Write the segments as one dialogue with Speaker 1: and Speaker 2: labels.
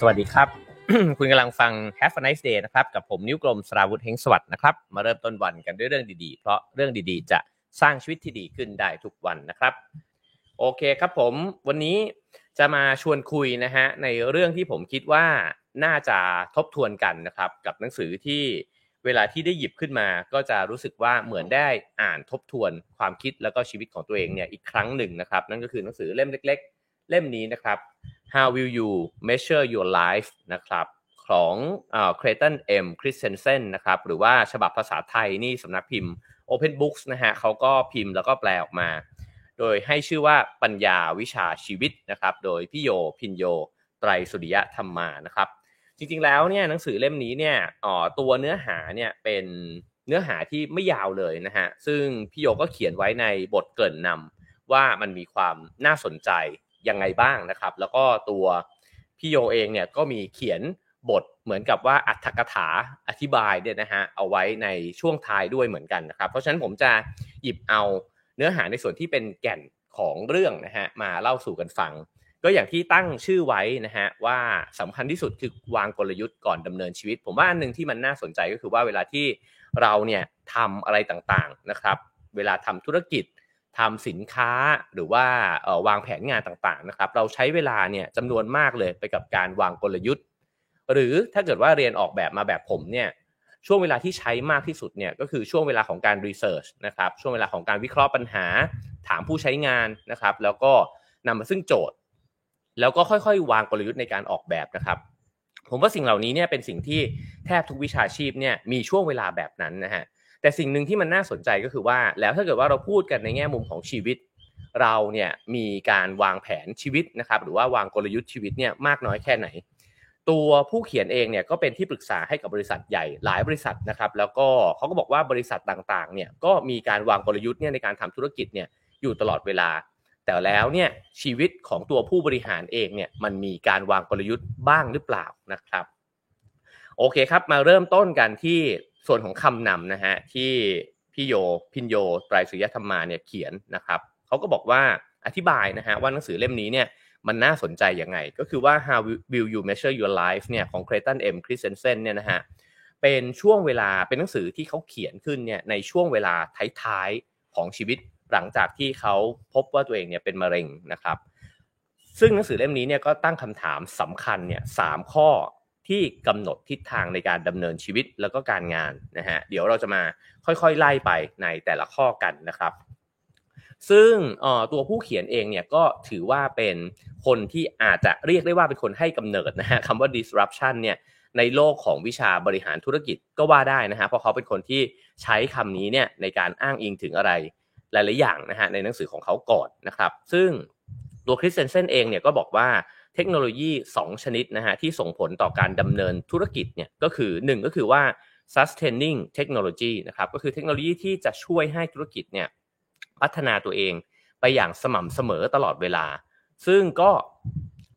Speaker 1: สวัสดีครับ คุณกำลังฟัง Have a nice day นะครับ กับผมนิ้วกลมสราวุธเฮงสวัสดิ์นะครับ มาเริ่มต้นวันกันด้วยเรื่องดีๆ เพราะเรื่องดีๆ จะสร้างชีวิตที่ดีขึ้นได้ทุกวันนะครับ โอเคครับผม วันนี้จะมาชวนคุยนะฮะในเรื่องที่ผมคิดว่าน่าจะทบทวนกันนะครับ กับหนังสือที่เวลาที่ได้หยิบขึ้นมา ก็จะรู้สึกว่าเหมือนได้อ่านทบทวนความคิดแล้วก็ชีวิตของตัวเองเนี่ยอีกครั้งหนึ่งนะครับ นั่นก็คือหนังสือเล่มเล็กๆ เล่มนี้นะครับ How will you measure your life นะครับของเครตันเอ็มคริสเซนเซนนะครับหรือว่าฉบับภาษาไทยนี่สำนักพิมพ์ Open Books นะฮะเขาก็พิมพ์แล้วก็แปลออกมา โดยให้ชื่อว่าปัญญาวิชาชีวิตนะครับโดยพี่โยพินโย ไตรสุริยะธรรมานะครับจริงๆแล้วเนี่ยหนังสือเล่มนี้เนี่ยอ๋อตัวเนื้อหาเนี่ยเป็นเนื้อหาที่ไม่ยาวเลยนะฮะซึ่งพี่โยก็เขียนไว้ในบทเกริ่นนำว่ามันมีความน่าสนใจ ยังไงบ้างนะครับ แล้วก็ตัวพี่โยเองเนี่ยก็มีเขียนบทเหมือนกับว่าอัตถกถาอธิบายเนี่ยนะฮะเอาไว้ในช่วงท้ายด้วยเหมือนกันนะครับ เพราะฉะนั้นผมจะหยิบเอาเนื้อหาในส่วนที่เป็นแก่นของเรื่องนะฮะมาเล่าสู่กันฟัง ก็อย่างที่ตั้งชื่อไว้นะฮะว่าสำคัญที่สุดคือวางกลยุทธ์ก่อนดำเนินชีวิต ผมว่าอันหนึ่งที่มันน่าสนใจก็คือว่าเวลาที่เราเนี่ยทำอะไรต่างๆนะครับ เวลาทำธุรกิจ ทำสินค้าหรือว่าวางแผนงานต่างๆนะครับ เราใช้เวลาเนี่ยจำนวนมากเลยไปกับการวางกลยุทธ์ หรือถ้าเกิดว่าเรียนออกแบบมาแบบผมเนี่ยช่วงเวลาที่ใช้มากที่สุดเนี่ยก็คือช่วงเวลาของการรีเสิร์ชนะครับช่วงเวลาของการวิเคราะห์ปัญหา ถามผู้ใช้งานนะครับ แล้วก็นำมาซึ่งโจทย์ แล้วก็ค่อยๆ วางกลยุทธ์ในการออกแบบนะครับผมว่าสิ่งเหล่านี้เนี่ยเป็นสิ่งที่แทบทุกวิชาชีพเนี่ยมีช่วงเวลาแบบนั้นนะฮะ แต่สิ่งหนึ่งที่มันน่าสนใจก็คือว่าแล้วถ้าเกิดว่าเราพูดกันในแง่มุมของชีวิต เราเนี่ยมีการวางแผนชีวิตนะครับหรือว่าวางกลยุทธ์ชีวิตเนี่ยมากน้อยแค่ไหน ตัวผู้เขียนเองเนี่ยก็เป็นที่ปรึกษาให้กับบริษัทใหญ่หลายบริษัทนะครับแล้วก็เขาก็บอกว่าบริษัทต่างๆเนี่ยก็มีการวางกลยุทธ์เนี่ยในการทำธุรกิจเนี่ยอยู่ตลอดเวลา แต่แล้วเนี่ยชีวิตของตัวผู้บริหารเองเนี่ยมันมีการวางกลยุทธ์บ้างหรือเปล่านะครับโอเคครับมาเริ่มต้นกันที่ ส่วนของคำนำนะฮะที่พี่โยพินโยไตรสุริยธรรมาเนี่ยเขียนนะครับเขาก็บอกว่าอธิบายนะฮะว่าหนังสือเล่มนี้เนี่ยมันน่าสนใจยังไง ก็คือว่า how will you measure your life เนี่ยของ Creighton M Christensen เนี่ยนะฮะเป็นช่วงเวลาเป็นหนังสือที่เขาเขียนขึ้นเนี่ยในช่วงเวลาท้ายๆของชีวิตหลังจากที่เขาพบว่าตัวเองเนี่ยเป็นมะเร็งนะครับ ซึ่งหนังสือเล่มนี้เนี่ยก็ตั้งคำถามสำคัญเนี่ยสามข้อ ที่กำหนดทิศทางในการดำเนินชีวิตแล้วก็การงานนะฮะเดี๋ยวเราจะมาค่อยๆไล่ไปในแต่ละข้อกันนะครับ ซึ่งตัวผู้เขียนเองเนี่ยก็ถือว่าเป็นคนที่อาจจะเรียกได้ว่าเป็นคนให้กำเนิดนะฮะคำว่า disruption เนี่ยในโลกของวิชาบริหารธุรกิจก็ว่าได้นะฮะเพราะเขาเป็นคนที่ใช้คำนี้เนี่ยในการอ้างอิงถึงอะไรหลาย ๆ อย่างนะฮะในหนังสือของเขาก่อนนะครับ ซึ่งตัวคริสเซนเซนเองเนี่ยก็บอกว่า เทคโนโลยี 2 ชนิดนะฮะที่ส่งผลต่อการดำเนินธุรกิจเนี่ยก็คือ 1 ก็คือว่า sustaining technology นะครับก็คือเทคโนโลยีที่จะช่วยให้ธุรกิจเนี่ยพัฒนาตัวเองไปอย่างสม่ำเสมอตลอดเวลา ซึ่งก็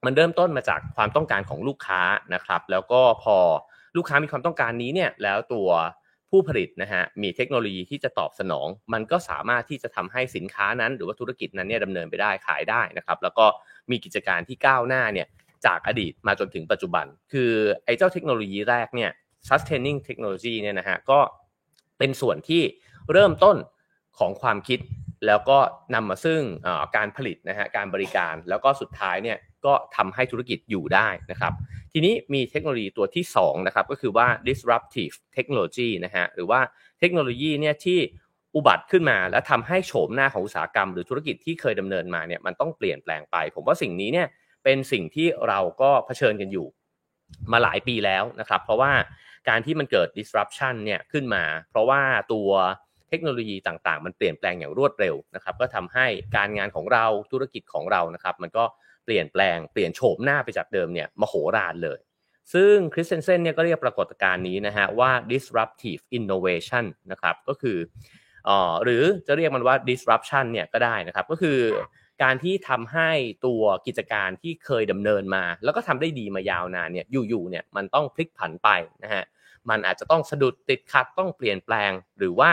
Speaker 1: มันเริ่มต้นมาจากความต้องการของลูกค้านะครับ แล้วก็พอลูกค้ามีความต้องการนี้เนี่ยแล้วตัวผู้ผลิตนะฮะมีเทคโนโลยีที่จะตอบสนอง มันก็สามารถที่จะทำให้สินค้านั้น หรือว่าธุรกิจนั้นเนี่ยดำเนินไปได้ขายได้นะครับ แล้วก็ มีกิจการที่ก้าวหน้าเนี่ยจากอดีตมาจนถึงปัจจุบัน คือไอ้เจ้าเทคโนโลยีแรกเนี่ย sustaining technology เนี่ยนะฮะก็เป็นส่วนที่เริ่มต้นของความคิดแล้วก็นำมาซึ่งการผลิตนะฮะการบริการแล้วก็สุดท้ายเนี่ยก็ทำให้ธุรกิจอยู่ได้นะครับ ทีนี้มีเทคโนโลยีตัวที่2นะครับก็คือว่า disruptive technology นะฮะหรือว่าเทคโนโลยีเนี่ยที่ อุบัติขึ้นมา แล้วทำให้โฉมหน้าของอุตสาหกรรม หรือธุรกิจที่เคยดำเนินมาเนี่ยมันต้องเปลี่ยนแปลงไป ผมว่าสิ่งนี้เนี่ยเป็นสิ่งที่เราก็เผชิญกันอยู่มาหลายปีแล้วนะครับ เพราะว่าการที่มันเกิด disruption เนี่ยขึ้นมา เพราะว่าตัวเทคโนโลยีต่างๆ มันเปลี่ยนแปลงอย่างรวดเร็วนะครับ ก็ทำให้การงานของเราธุรกิจของเรานะครับ มันก็เปลี่ยนแปลงเปลี่ยนโฉมหน้าไปจากเดิมเนี่ยมโหฬารเลย ซึ่งคริสเซนเซนเนี่ยก็เรียกปรากฏการณ์นี้นะฮะว่า disruptive innovation นะครับ ก็คือ หรือจะเรียกมันว่า disruption เนี่ยก็ได้นะครับ ก็คือการที่ทำให้ตัวกิจการที่เคยดำเนินมา แล้วก็ทำได้ดีมายาวนานเนี่ยอยู่ๆเนี่ยมันต้องพลิกผันไปนะฮะมันอาจจะต้องสะดุดติดขัดต้องเปลี่ยนแปลง หรือว่า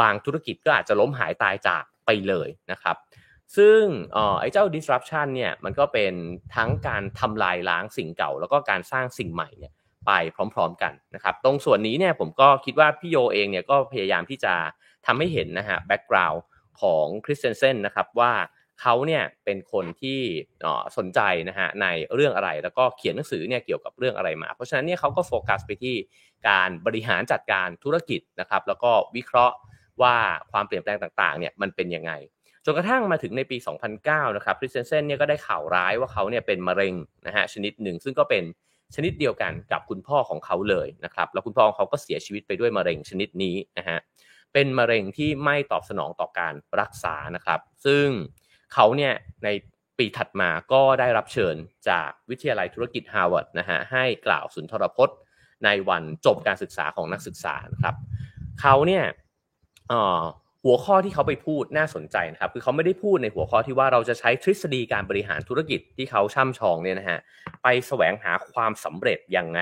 Speaker 1: บางธุรกิจก็อาจจะล้มหายตายจากไปเลยนะครับ ซึ่งไอ้เจ้า disruption เนี่ยมันก็เป็นทั้งการทำลายล้างสิ่งเก่า แล้วก็การสร้างสิ่งใหม่เนี่ยไปพร้อม ๆ กันนะครับ ตรงส่วนนี้เนี่ยผมก็คิดว่าพี่โยเองเนี่ยก็พยายามที่จะ ทำให้เห็นนะฮะแบ็กกราวน์ของคริสเตนเซนนะครับว่าเขาเนี่ยเป็นคนที่สนใจนะฮะในเรื่องอะไร แล้วก็เขียนหนังสือเนี่ยเกี่ยวกับเรื่องอะไรมา เพราะฉะนั้นเนี่ยเขาก็โฟกัสไปที่การบริหารจัดการธุรกิจนะครับแล้วก็วิเคราะห์ว่าความเปลี่ยนแปลงต่างๆเนี่ยมันเป็นยังไงจนกระทั่งมาถึงในปี 2009 นะครับคริสเตนเซนเนี่ยก็ได้ข่าวร้ายว่าเขาเนี่ยเป็นมะเร็งนะฮะชนิดหนึ่ง ซึ่งก็เป็นชนิดเดียวกันกับคุณพ่อของเขาเลยนะครับแล้วคุณพ่อของเขาก็เสียชีวิตไปด้วยมะเร็งชนิดนี้นะฮะ เป็นมะเร็งที่ไม่ตอบสนองต่อการรักษานะครับ ซึ่งเขาเนี่ยในปีถัดมาก็ได้รับเชิญจากวิทยาลัยธุรกิจฮาร์วาร์ดนะฮะให้กล่าวสุนทรพจน์ ในวันจบการศึกษาของนักศึกษานะครับเขาเนี่ยหัวข้อที่เขาไปพูดน่าสนใจนะครับ คือเขาไม่ได้พูดในหัวข้อที่ว่าเราจะใช้ทฤษฎีการบริหารธุรกิจที่เขาช่ำชองเนี่ยนะฮะไปแสวงหาความสำเร็จยังไง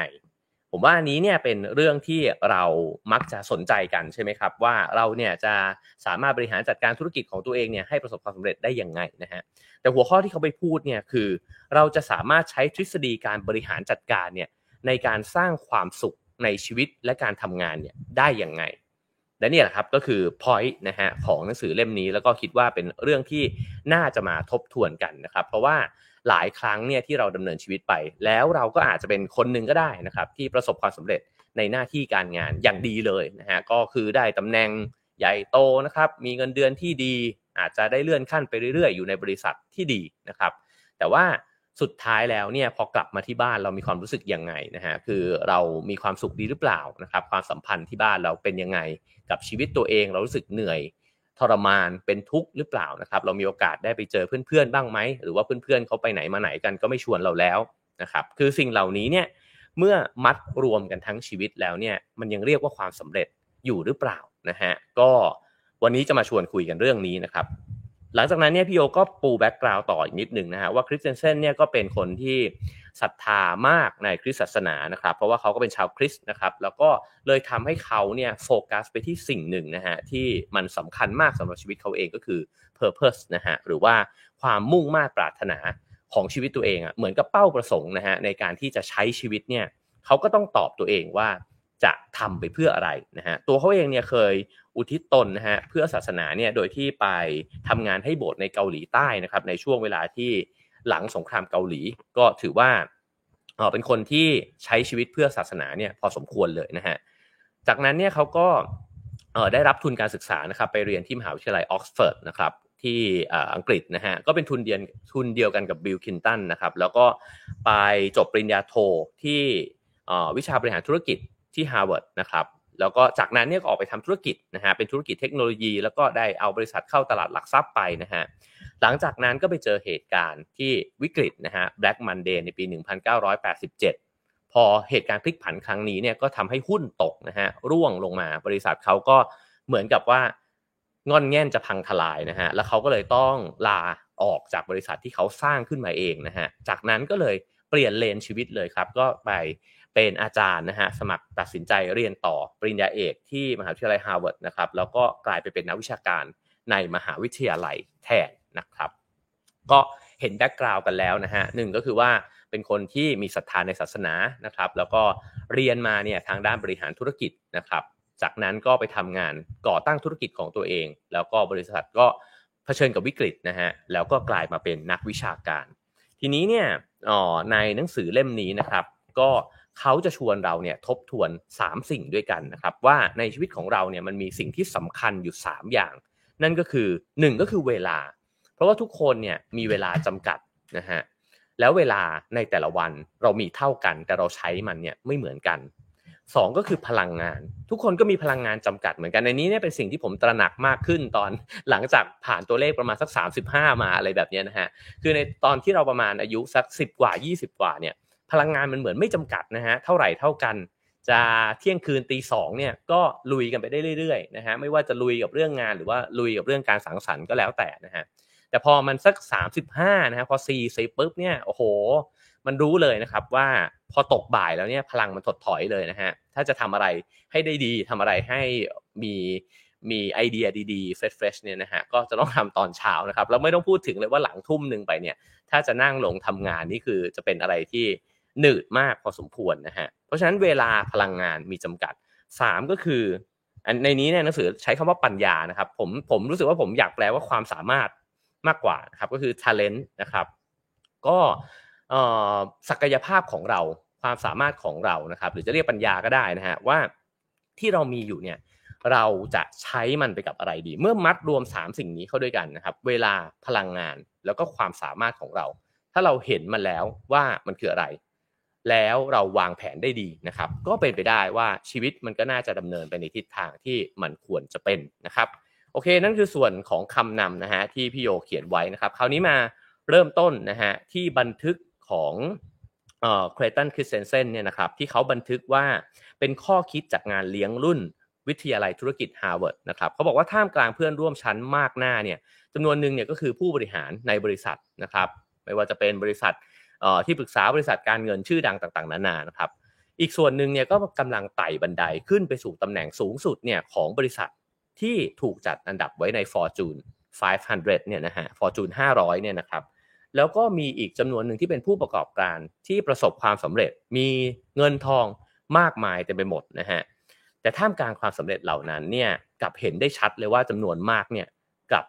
Speaker 1: ผมว่าอันนี้เนี่ยเป็นเรื่องที่เรามักจะสนใจกันใช่ไหมครับ ว่าเราเนี่ยจะสามารถบริหารจัดการธุรกิจของตัวเองเนี่ยให้ประสบความสำเร็จได้ยังไงนะฮะแต่หัวข้อที่เขาไปพูดเนี่ยคือ เราจะสามารถใช้ทฤษฎีการบริหารจัดการเนี่ยในการสร้างความสุขในชีวิตและการทำงานเนี่ยได้ยังไงและนี่แหละครับก็คือ point นะฮะของหนังสือเล่มนี้แล้วก็คิดว่าเป็นเรื่องที่น่าจะมาทบทวนกันนะครับ เพราะว่า หลายครั้งเนี่ยที่เราดำเนินชีวิตไป แล้วเราก็อาจจะเป็นคนหนึ่งก็ได้นะครับที่ประสบความสำเร็จในหน้าที่การงานอย่างดีเลยนะฮะก็คือได้ตำแหน่งใหญ่โตนะครับมีเงินเดือนที่ดี อาจจะได้เลื่อนขั้นไปเรื่อยๆ อยู่ในบริษัทที่ดีนะครับแต่ว่าสุดท้ายแล้วเนี่ยพอกลับมาที่บ้านเรามีความรู้สึกยังไงนะฮะคือเรามีความสุขดีหรือเปล่านะครับความสัมพันธ์ที่บ้านเราเป็นยังไง กับชีวิตตัวเองเรารู้สึกเหนื่อย ทรมานเป็นทุกข์หรือเปล่านะครับเรามีโอกาสได้ไปเจอเพื่อนๆบ้างไหมหรือว่าเพื่อนๆเขาไปไหนมาไหนกันก็ไม่ชวนเราแล้วนะครับคือสิ่งเหล่านี้เนี่ยเมื่อมัดรวมกันทั้งชีวิตแล้วเนี่ยมันยังเรียกว่าความสำเร็จอยู่หรือเปล่านะฮะก็วันนี้จะมาชวนคุยกันเรื่องนี้นะครับ หลังจากนั้นเนี่ยพี่โยก็ปู background ต่ออีกนิดหนึ่งนะฮะว่าคริสเตนเซนเนี่ยก็เป็นคนที่ศรัทธามากในคริสตศาสนานะครับ เพราะว่าเขาก็เป็นชาวคริสต์นะครับ แล้วก็เลยทำให้เขาเนี่ยโฟกัสไปที่สิ่งหนึ่งนะฮะที่มันสำคัญมากสำหรับชีวิตเขาเองก็คือ purpose นะฮะหรือว่าความมุ่งมา่ปรารถนาของชีวิตตัวเองอะเหมือนกับเป้าประสงค์นะฮะในการที่จะใช้ชีวิตเนี่ยเขาก็ต้องตอบตัวเองว่าจะทำไปเพื่ออะไรนะฮะตัวเขาเองเนี่ยเคย อุทิศตนนะฮะเพื่อศาสนาเนี่ยโดยที่ไปทำงานให้โบสถ์ในเกาหลีใต้นะครับในช่วงเวลาที่หลังสงครามเกาหลี ก็ถือว่าเออเป็นคนที่ใช้ชีวิตเพื่อศาสนาเนี่ยพอสมควรเลยนะฮะจากนั้นเนี่ยเขาก็เออได้รับทุนการศึกษานะครับไปเรียนที่มหาวิทยาลัยออกซฟอร์ดนะครับที่อังกฤษนะฮะก็เป็นทุนเดียวทุนเดียวกันกับบิลคลินตันนะครับแล้วก็ไปจบปริญญาโทที่วิชาบริหารธุรกิจที่ฮาร์วาร์ดนะครับ แล้วก็จากนั้นเนี่ยก็ออกไปทำธุรกิจนะฮะเป็นธุรกิจเทคโนโลยี แล้วก็ได้เอาบริษัทเข้าตลาดหลักทรัพย์ไปนะฮะหลังจากนั้นก็ไปเจอเหตุการณ์ที่วิกฤตนะฮะ Black Monday ในปี 1987 พอเหตุการณ์พลิกผันครั้งนี้เนี่ยก็ทำให้หุ้นตกนะฮะร่วงลงมาบริษัทเขาก็เหมือนกับว่าง่อนแง่นจะพังทลายนะฮะแล้วเขาก็เลยต้องลาออกจากบริษัทที่เขาสร้างขึ้นมาเองนะฮะจากนั้นก็เลยเปลี่ยนเลนชีวิตเลยครับ ก็ไป เป็นอาจารย์นะฮะสมัครตัดสินใจเรียนต่อปริญญาเอกที่มหาวิทยาลัยฮาร์วาร์ดนะครับแล้วก็กลายไปเป็นนักวิชาการในมหาวิทยาลัยแทนนะครับก็เห็น background กันแล้วนะฮะหนึ่งก็คือว่าเป็นคนที่มีศรัทธาในศาสนานะครับแล้วก็เรียนมาเนี่ยทางด้านบริหารธุรกิจนะครับจากนั้นก็ไปทำงานก่อตั้งธุรกิจของตัวเอง แล้วก็บริษัทก็เผชิญกับวิกฤตนะฮะแล้วก็กลายมาเป็นนักวิชาการ ทีนี้เนี่ยในหนังสือเล่มนี้นะครับ ก็ เขาจะชวนเราเนี่ยทบทวน 3 สิ่งด้วยกันนะครับ ว่าในชีวิตของเราเนี่ยมันมีสิ่งที่สำคัญอยู่ 3 อย่าง นั่นก็คือ 1 ก็คือเวลา เพราะว่าทุกคนเนี่ยมีเวลาจำกัดนะฮะแล้วเวลาในแต่ละวันเรามีเท่ากัน แต่เราใช้มันเนี่ยไม่เหมือนกัน 2 ก็คือพลังงาน ทุกคนก็มีพลังงานจำกัดเหมือนกันในนี้เนี่ยเป็นสิ่งที่ผมตระหนักมากขึ้นตอนหลังจากผ่านตัวเลขประมาณสัก 35 มาอะไรแบบนี้นะฮะคือในตอนที่เราประมาณอายุสัก 10 กว่า 20 กว่าเนี่ย พลังงานมันเหมือนไม่จำกัดนะฮะเท่าไหร่เท่ากัน จะเที่ยงคืนตีสองเนี่ยก็ลุยกันไปได้เรื่อยๆนะฮะไม่ว่าจะลุยกับเรื่องงานหรือว่าลุยกับเรื่องการสังสรรค์ก็แล้วแต่นะฮะแต่พอมันสัก 35นะฮะพอ4สิปุ๊บเนี่ยโอ้โห มันรู้เลยนะครับว่าพอตกบ่ายแล้วเนี่ยพลังมันถดถอยเลยนะฮะถ้าจะทำอะไรให้ได้ดีทำอะไรให้มีมีไอเดียดีๆเฟรชๆเนี่ยนะฮะก็จะต้องทำตอนเช้านะครับแล้วไม่ต้องพูดถึงเลยว่าหลังทุ่มหนึ่งไปเนี่ย ถ้าจะนั่งลงทำงานนี่คือจะเป็นอะไรที่ หนืดมากพอสมควรนะฮะเพราะฉะนั้นเวลาพลังงานมีจำกัด 3 ก็คืออันในนี้เนี่ยหนังสือใช้คำว่าปัญญานะครับผมผมรู้สึกว่าผมอยากแปลว่าความสามารถมากกว่านะครับก็คือ talent นะครับ ก็ศักยภาพของเราความสามารถของเรานะครับ หรือจะเรียกปัญญาก็ได้นะฮะว่าที่เรามีอยู่เนี่ยเราจะใช้มันไปกับอะไรดี เมื่อมัดรวม 3 สิ่งนี้เข้าด้วยกันนะครับ เวลาพลังงานแล้วก็ความสามารถของเรา ถ้าเราเห็นมันแล้วว่ามันคืออะไร แล้วเราวางแผนได้ดีนะครับ ก็เป็นไปได้ว่าชีวิตมันก็น่าจะดำเนินไปในทิศทางที่มันควรจะเป็นนะครับ โอเค นั่นคือส่วนของคำนำนะฮะที่พี่โยเขียนไว้นะครับ คราวนี้มาเริ่มต้นนะฮะที่บันทึกของเอ่อเคลย์ตันคริสเตนเซนเนี่ยนะครับที่เขาบันทึกว่าเป็นข้อคิดจากงานเลี้ยงรุ่นวิทยาลัยธุรกิจฮาร์วาร์ดนะครับเขาบอกว่าท่ามกลางเพื่อนร่วมชั้นมากหน้าเนี่ยจำนวนหนึ่งเนี่ยก็คือผู้บริหารในบริษัทนะครับ ไม่ว่าจะเป็นบริษัท ที่ปรึกษาบริษัทการเงินชื่อดังต่างๆนานานะครับ อีกส่วนหนึ่งเนี่ยก็กำลังไต่บันไดขึ้นไปสู่ตำแหน่งสูงสุดเนี่ยของบริษัทที่ถูกจัดอันดับไว้ใน Fortune 500 เนี่ยนะฮะ Fortune 500 เนี่ยนะครับ แล้วก็มีอีกจำนวนหนึ่งที่เป็นผู้ประกอบการที่ประสบความสำเร็จ มีเงินทองมากมายเต็มไปหมดนะฮะ แต่ท่ามกลางความสำเร็จเหล่านั้นเนี่ยกับเห็นได้ชัดเลยว่าจำนวนมากเนี่ยกับ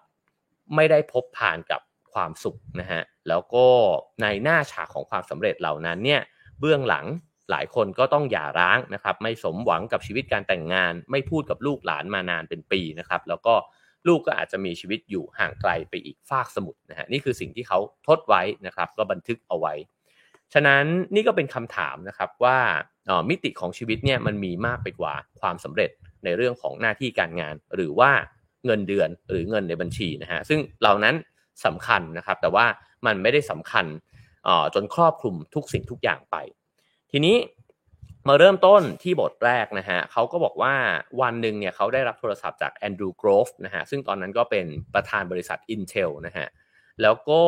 Speaker 1: ไม่ได้พบผ่านกับ ความสุขนะฮะแล้วก็ในหน้าฉากของความสำเร็จเหล่านั้นเนี่ยเบื้องหลังหลายคนก็ต้องหย่าร้างนะครับ ไม่สมหวังกับชีวิตการแต่งงาน ไม่พูดกับลูกหลานมานานเป็นปีนะครับ แล้วก็ลูกก็อาจจะมีชีวิตอยู่ห่างไกลไปอีกฟากสมุทรนะฮะนี่คือสิ่งที่เขาทดไว้นะครับ ก็บันทึกเอาไว้ ฉะนั้นนี่ก็เป็นคำถามนะครับว่ามิติของชีวิตเนี่ยมันมีมากไปกว่าความสำเร็จในเรื่องของหน้าที่การงาน หรือว่าเงินเดือนหรือเงินในบัญชีนะฮะซึ่งเหล่านั้น สำคัญนะครับ แต่ว่ามันไม่ได้สำคัญจนครอบคลุมทุกสิ่งทุกอย่างไป ทีนี้มาเริ่มต้นที่บทแรกนะฮะเขาก็บอกว่าวันหนึ่งเนี่ยเขาได้รับโทรศัพท์จากแอนดรูว์กรอฟนะฮะซึ่งตอนนั้นก็เป็นประธานบริษัท Intel นะฮะแล้วก็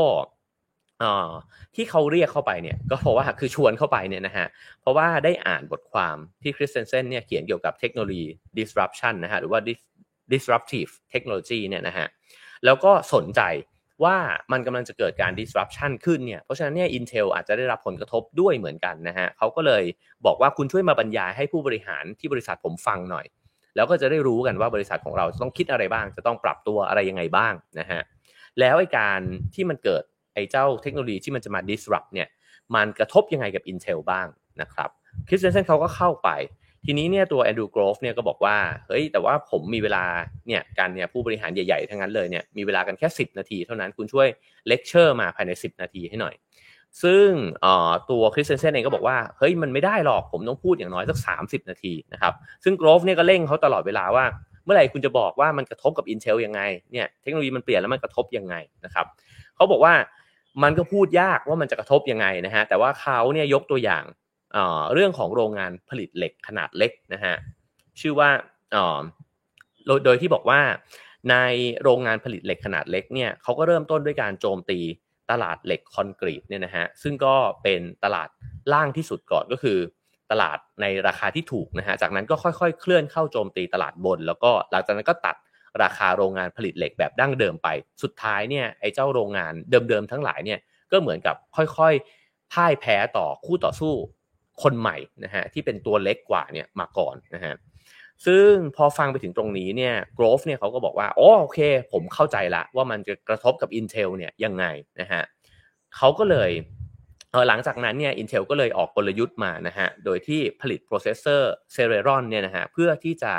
Speaker 1: ที่เขาเรียกเข้าไปเนี่ยก็เพราะว่าคือชวนเข้าไปเนี่ยนะฮะเพราะว่าได้อ่านบทความที่คริสเตนเซนเนี่ยเขียนเกี่ยวกับเทคโนโลยี disruption นะฮะหรือว่า disruptive technology เนี่ยนะฮะแล้วก็สนใจ ว่ามันกำลังจะเกิดการ disruption ขึ้นเนี่ย เพราะฉะนั้นเนี่ย Intel อาจจะได้รับผลกระทบด้วยเหมือนกันนะฮะเขาก็เลยบอกว่าคุณช่วยมาบรรยายให้ผู้บริหารที่บริษัทผมฟังหน่อย แล้วก็จะได้รู้กันว่าบริษัทของเราต้องคิดอะไรบ้าง จะต้องปรับตัวอะไรยังไงบ้างนะฮะ แล้วไอ้การที่มันเกิดไอ้เจ้าเทคโนโลยีที่มันจะมา disrupt เนี่ย มันกระทบยังไงกับ Intel บ้างนะครับ คริสเตนเซนเขาก็เข้าไป ทีนี้เนี่ยตัวแอนดรูว์กรอฟเนี่ยก็บอกว่าเฮ้ยแต่ว่าผมมีเวลาเนี่ยการเนี่ยผู้บริหารใหญ่ๆ ทั้งนั้นเลยเนี่ยมีเวลากันแค่ 10 นาทีเท่านั้นคุณช่วยเลคเชอร์มาภายใน 10 นาทีให้หน่อย ซึ่งตัวคริสเตนเซนเองก็บอกว่าเฮ้ยมันไม่ได้หรอกผมต้องพูดอย่างน้อยสัก 30 นาทีนะครับซึ่งกรอฟเนี่ยก็เร่งเขาตลอดเวลาว่าเมื่อไหร่คุณจะบอกว่ามันกระทบกับ Intel ยังไงเนี่ยเทคโนโลยีมันเปลี่ยนแล้วมันกระทบยังไงนะครับเขาบอกว่ามันก็พูดยากว่ามันจะกระทบยังไงนะฮะแต่ว่าเขาเนี่ยยกตัวอย่าง เรื่องของโรงงานผลิตเหล็กขนาดเล็กนะฮะชื่อว่าโดยที่บอกว่าในโรงงานผลิตเหล็กขนาดเล็กเนี่ยเขาก็เริ่มต้นด้วยการโจมตีตลาดเหล็กคอนกรีตเนี่ยนะฮะซึ่งก็เป็นตลาดล่างที่สุดก่อนก็คือ ตลาดในราคาที่ถูกนะฮะจากนั้นก็ค่อยๆ เคลื่อนเข้าโจมตีตลาดบน แล้วก็หลังจากนั้นก็ตัดราคาโรงงานผลิตเหล็กแบบดั้งเดิมไป สุดท้ายเนี่ยไอ้เจ้าโรงงานเดิมๆทั้งหลายเนี่ยก็เหมือนกับค่อยๆพ่ายแพ้ต่อคู่ต่อสู้ คนใหม่นะฮะที่เป็นตัวเล็กกว่าเนี่ยมาก่อนนะฮะซึ่งพอฟังไปถึงตรงนี้เนี่ยกรอฟเนี่ยเขาก็บอกว่าโอโอเค ผมเข้าใจละว่ามันจะกระทบกับ Intel เนี่ยยังไงนะฮะเขาก็เลยเออหลังจากนั้นเนี่ย Intel ก็เลยออกกลยุทธ์มานะฮะโดยที่ผลิต processor Celeron เนี่ยนะฮะเพื่อที่จะ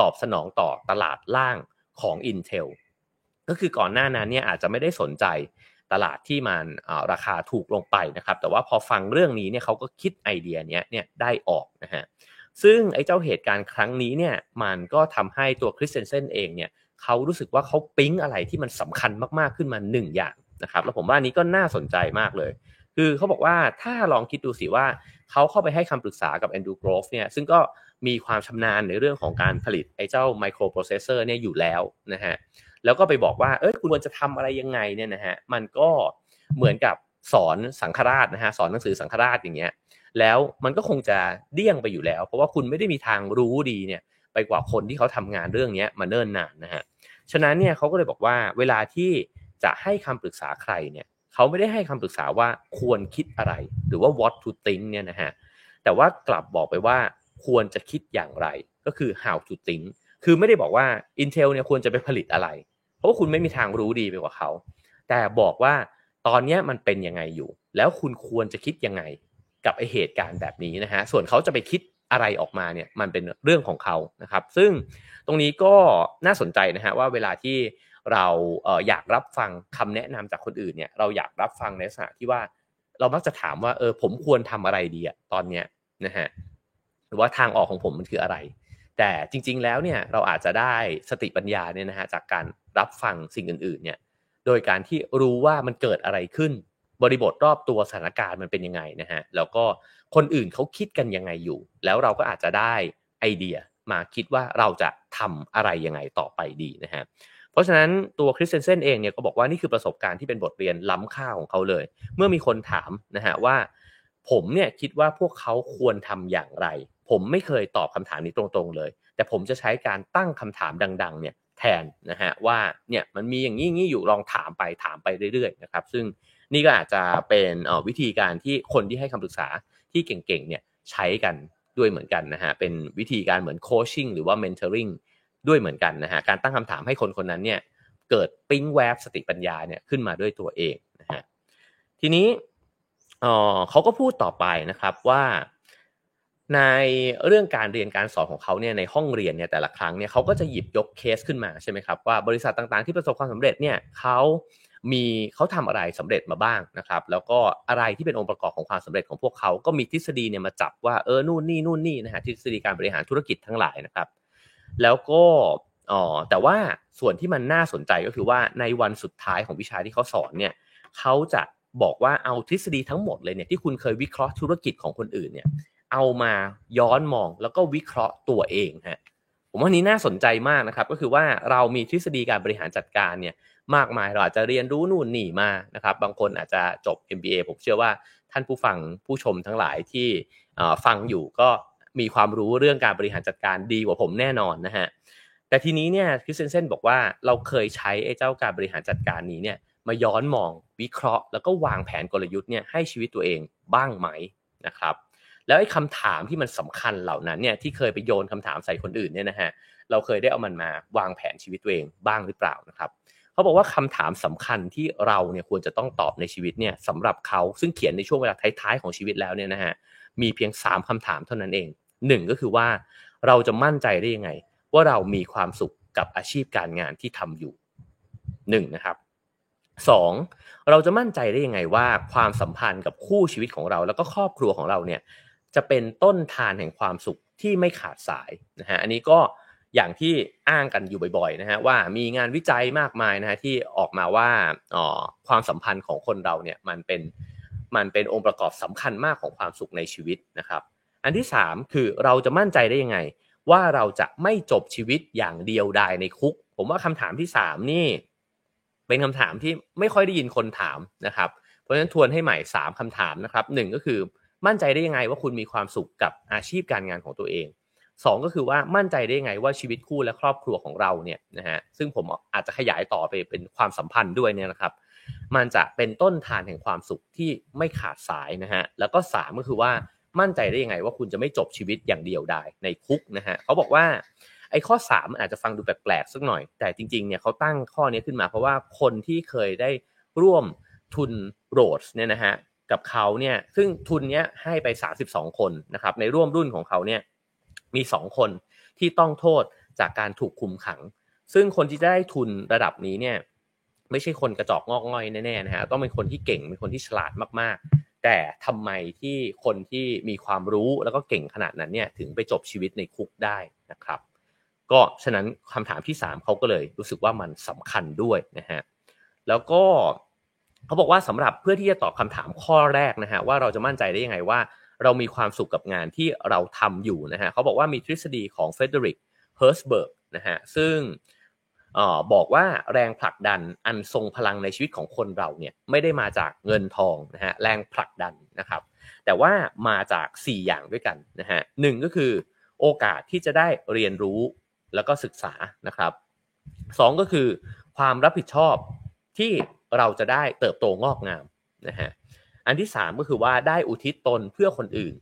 Speaker 1: ตอบสนองต่อตลาดล่างของ Intel ก็คือก่อนหน้านั้นเนี่ยอาจจะไม่ได้สนใจ ตลาดที่มันราคาถูกลงไปนะครับ แต่ว่าพอฟังเรื่องนี้เนี่ยเขาก็คิดไอเดียเนี้ยเนี่ยได้ออกนะฮะซึ่งไอ้เจ้าเหตุการณ์ครั้งนี้เนี่ยมันก็ทำให้ตัวคริสเซนเซนเองเนี่ยเขารู้สึกว่าเขาปิ๊งอะไรที่มันสำคัญมากๆขึ้นมาหนึ่งอย่างนะครับแล้วผมว่านี้ก็น่าสนใจมากเลย คือเขาบอกว่าถ้าลองคิดดูสิว่าเขาเข้าไปให้คำปรึกษากับแอนดรูว์กรอฟเนี่ยซึ่งก็มีความชำนาญในเรื่องของการผลิตไอ้เจ้าไมโครโปรเซสเซอร์เนี่ยอยู่แล้วนะฮะ แล้วก็ไปบอกว่าเอ้ยคุณควรจะทำอะไรยังไงเนี่ยนะฮะมันก็เหมือนกับสอนสังฆราชนะฮะสอนหนังสือสังฆราชอย่างเงี้ยแล้วมันก็คงจะเดี้ยงไปอยู่แล้ว เพราะว่าคุณไม่ได้มีทางรู้ดีเนี่ยไปกว่าคนที่เขาทำงานเรื่องนี้มาเนิ่นนานนะฮะฉะนั้นเนี่ยเขาก็เลยบอกว่าเวลาที่จะให้คำปรึกษาใครเนี่ยเขาไม่ได้ให้คำปรึกษาว่าควรคิดอะไร หรือว่า what to think เนี่ยนะฮะแต่ว่ากลับบอกไปว่าควรจะคิดอย่างไรก็คือ how to think คือไม่ได้บอกว่า Intel เนี่ยควรจะไปผลิตอะไร เพราะคุณไม่มีทางรู้ดีไปกว่าเขา แต่บอกว่าตอนนี้มันเป็นยังไงอยู่ แล้วคุณควรจะคิดยังไงกับไอเหตุการณ์แบบนี้นะฮะส่วนเขาจะไปคิดอะไรออกมาเนี่ยมันเป็นเรื่องของเขานะครับ ซึ่งตรงนี้ก็น่าสนใจนะฮะว่าเวลาที่เราเอออยากรับฟังคำแนะนำจากคนอื่นเนี่ยเราอยากรับฟังในลักษณะที่ว่าเรามักจะถามว่าเออผมควรทำอะไรดีอะตอนเนี้ยนะฮะหรือว่าทางออกของผมมันคืออะไร แต่จริง ๆ แล้วเนี่ยเราอาจจะได้สติปัญญาเนี่ยนะฮะจากการรับฟังสิ่งอื่นๆเนี่ยโดยการที่รู้ว่ามันเกิดอะไรขึ้น บริบทรอบตัวสถานการณ์มันเป็นยังไงนะฮะแล้วก็คนอื่นเขาคิดกันยังไงอยู่ แล้วเราก็อาจจะได้ไอเดียมาคิดว่าเราจะทำอะไรยังไงต่อไปดีนะฮะเพราะฉะนั้นตัวคริสเตนเซนเองเนี่ยก็บอกว่านี่คือประสบการณ์ที่เป็นบทเรียนล้ำค่าของเขาเลย เมื่อมีคนถามนะฮะว่า ผมเนี่ยคิดว่าพวกเขาควรทำอย่างไร ผมไม่เคยตอบคำถามนี้ตรงๆเลย แต่ผมจะใช้การตั้งคำถามดัง ๆ เนี่ยแทนนะฮะว่าเนี่ยมันมีอย่างนี้งี้อยู่ลองถามไปถามไปเรื่อยๆนะครับซึ่งนี่ก็อาจจะเป็นวิธีการที่คนที่ให้คำปรึกษาที่เก่งๆเนี่ยใช้กันด้วยเหมือนกันนะฮะเป็นวิธีการเหมือนโคชชิ่งหรือว่าเมนเทอริงด้วยเหมือนกันนะฮะการตั้งคำถามให้คนคนนั้นเนี่ยเกิดปิ้งแวบสติปัญญาเนี่ยขึ้นมาด้วยตัวเองนะฮะทีนี้เขาก็พูดต่อไปนะครับว่า ในเรื่องการเรียนการสอนของเขาเนี่ยในห้องเรียนเนี่ยแต่ละครั้งเนี่ยเขาก็จะหยิบยกเคสขึ้นมาใช่ไหมครับว่าบริษัทต่างๆที่ประสบความสำเร็จเนี่ยเขามีเขาทำอะไรสำเร็จมาบ้างนะครับแล้วก็อะไรที่เป็นองค์ประกอบของความสำเร็จของพวกเขาก็มีทฤษฎีเนี่ยมาจับว่าเออนู่นนี่นู่นนี่นะฮะทฤษฎีการบริหารธุรกิจทั้งหลายนะครับ แล้วก็อ๋อแต่ว่าส่วนที่มันน่าสนใจก็คือว่าในวันสุดท้ายของวิชาที่เขาสอนเนี่ยเขาจะบอกว่าเอาทฤษฎีทั้งหมดเลยเนี่ยที่คุณเคยวิเคราะห์ธุรกิจของคนอื่นเนี่ย เอามาย้อนมองแล้วก็วิเคราะห์ตัวเองฮะผมว่านี้น่าสนใจมากนะครับ ก็คือว่าเรามีทฤษฎีการบริหารจัดการเนี่ยมากมายเราอาจจะเรียนรู้นู่นนี่มานะครับ บางคนอาจจะจบ MBA ผมเชื่อว่าท่านผู้ฟังผู้ชมทั้งหลายที่ฟังอยู่ก็มีความรู้เรื่องการบริหารจัดการดีกว่าผมแน่นอนนะฮะแต่ทีนี้เนี่ยคริสเซนเซนบอกว่าเราเคยใช้ไอ้เจ้าการบริหารจัดการนี้เนี่ยมาย้อนมองวิเคราะห์ แล้วก็วางแผนกลยุทธ์เนี่ยให้ชีวิตตัวเองบ้างไหมนะครับ แล้วไอ้คำถามที่มันสำคัญเหล่านั้นเนี่ยที่เคยไปโยนคำถามใส่คนอื่นเนี่ยนะฮะเราเคยได้เอามันมาวางแผนชีวิตตัวเองบ้างหรือเปล่านะครับเขาบอกว่าคำถามสำคัญที่เราเนี่ยควรจะต้องตอบในชีวิตเนี่ยสำหรับเขาซึ่งเขียนในช่วงเวลาท้ายๆของชีวิตแล้วเนี่ยนะฮะมีเพียง 3คำถามเท่านั้นเองหนึ่งก็คือว่าเราจะมั่นใจได้ยังไง ว่าเรามีความสุขกับอาชีพการงานที่ทำอยู่หนึ่งนะครับสองเราจะมั่นใจได้ยังไงว่าความสัมพันธ์กับคู่ชีวิตของเรา แล้วก็ครอบครัวของเราเนี่ย จะเป็นต้นทานแห่งความสุขที่ไม่ขาดสายนะฮะอันนี้ก็อย่างที่อ้างกันอยู่บ่อยๆนะฮะว่ามีงานวิจัยมากมายนะฮะที่ออกมาว่าอ๋อความสัมพันธ์ของคนเราเนี่ยมันเป็นมันเป็นองค์ประกอบสำคัญมากของความสุขในชีวิตนะครับ อันที่ 3 คือเราจะมั่นใจได้ยังไง ว่าเราจะไม่จบชีวิตอย่างเดียวดายในคุก ผมว่าคำถามที่ 3 นี่ เป็นคำถามที่ไม่ค่อยได้ยินคนถามนะครับ เพราะฉะนั้นทวนให้ใหม่ 3คำถามนะครับหก็คือ มั่นใจได้ยังไงว่าคุณมีความสุขกับอาชีพการงานของตัวเองสองก็คือว่ามั่นใจได้ยังไงว่าชีวิตคู่และครอบครัวของเราเนี่ยนะฮะซึ่งผมอาจจะขยายต่อไปเป็นความสัมพันธ์ด้วยเนี่ยนะครับ มันจะเป็นต้นทานแห่งความสุขที่ไม่ขาดสายนะฮะแล้วก็สามก็คือว่ามั่นใจได้ยังไงว่าคุณจะไม่จบชีวิตอย่างเดียวได้ในคุกนะฮะเขาบอกว่าไอ้ข้อ 3 อาจจะฟังดูแปลกๆสักหน่อย แต่จริงๆเนี่ยเขาตั้งข้อนี้ขึ้นมาเพราะว่าคนที่เคยได้ร่วมทุนโรดเนี่ยนะฮะ กับเขาเนี่ยซึ่งทุนเนี้ยให้ไป 32 คนนะครับในร่วมรุ่นของเขาเนี่ยมี 2 คนที่ต้องโทษจากการถูกคุมขัง ซึ่งคนที่ได้ทุนระดับนี้เนี่ยไม่ใช่คนกระจอกงอกง่อยแน่ๆนะฮะต้องเป็นคนที่เก่งเป็นคนที่ฉลาดมากๆ แต่ทำไมที่คนที่มีความรู้แล้วก็เก่งขนาดนั้นเนี่ยถึงไปจบชีวิตในคุกได้นะครับ ก็ฉะนั้นคำถามที่ 3เขาก็เลยรู้สึกว่ามันสำคัญด้วยนะฮะแล้วก็ เขาบอกว่าสำหรับเพื่อที่จะตอบคำถามข้อแรกนะฮะว่าเราจะมั่นใจได้ยังไงว่า เรามีความสุขกับงานที่เราทำอยู่นะฮะเขาบอกว่ามีทฤษฎีของเฟรเดอริกเฮิร์ซเบิร์กนะฮะซึ่งออบอกว่าแรงผลักดันอันทรงพลังในชีวิตของคนเราเนี่ยไม่ได้มาจากเงินทองนะฮะแรงผลักดันนะครับ แต่ว่ามาจาก 4 อย่างด้วยกันนะฮะหนึ่งก็คือโอกาสที่จะได้เรียนรู้แล้วก็ศึกษานะครับสองก็คือความรับผิดชอบที่ เราจะได้เติบโตงอกงามนะฮะอันที่สามก็คือว่าได้อุทิศตนเพื่อคนอื่น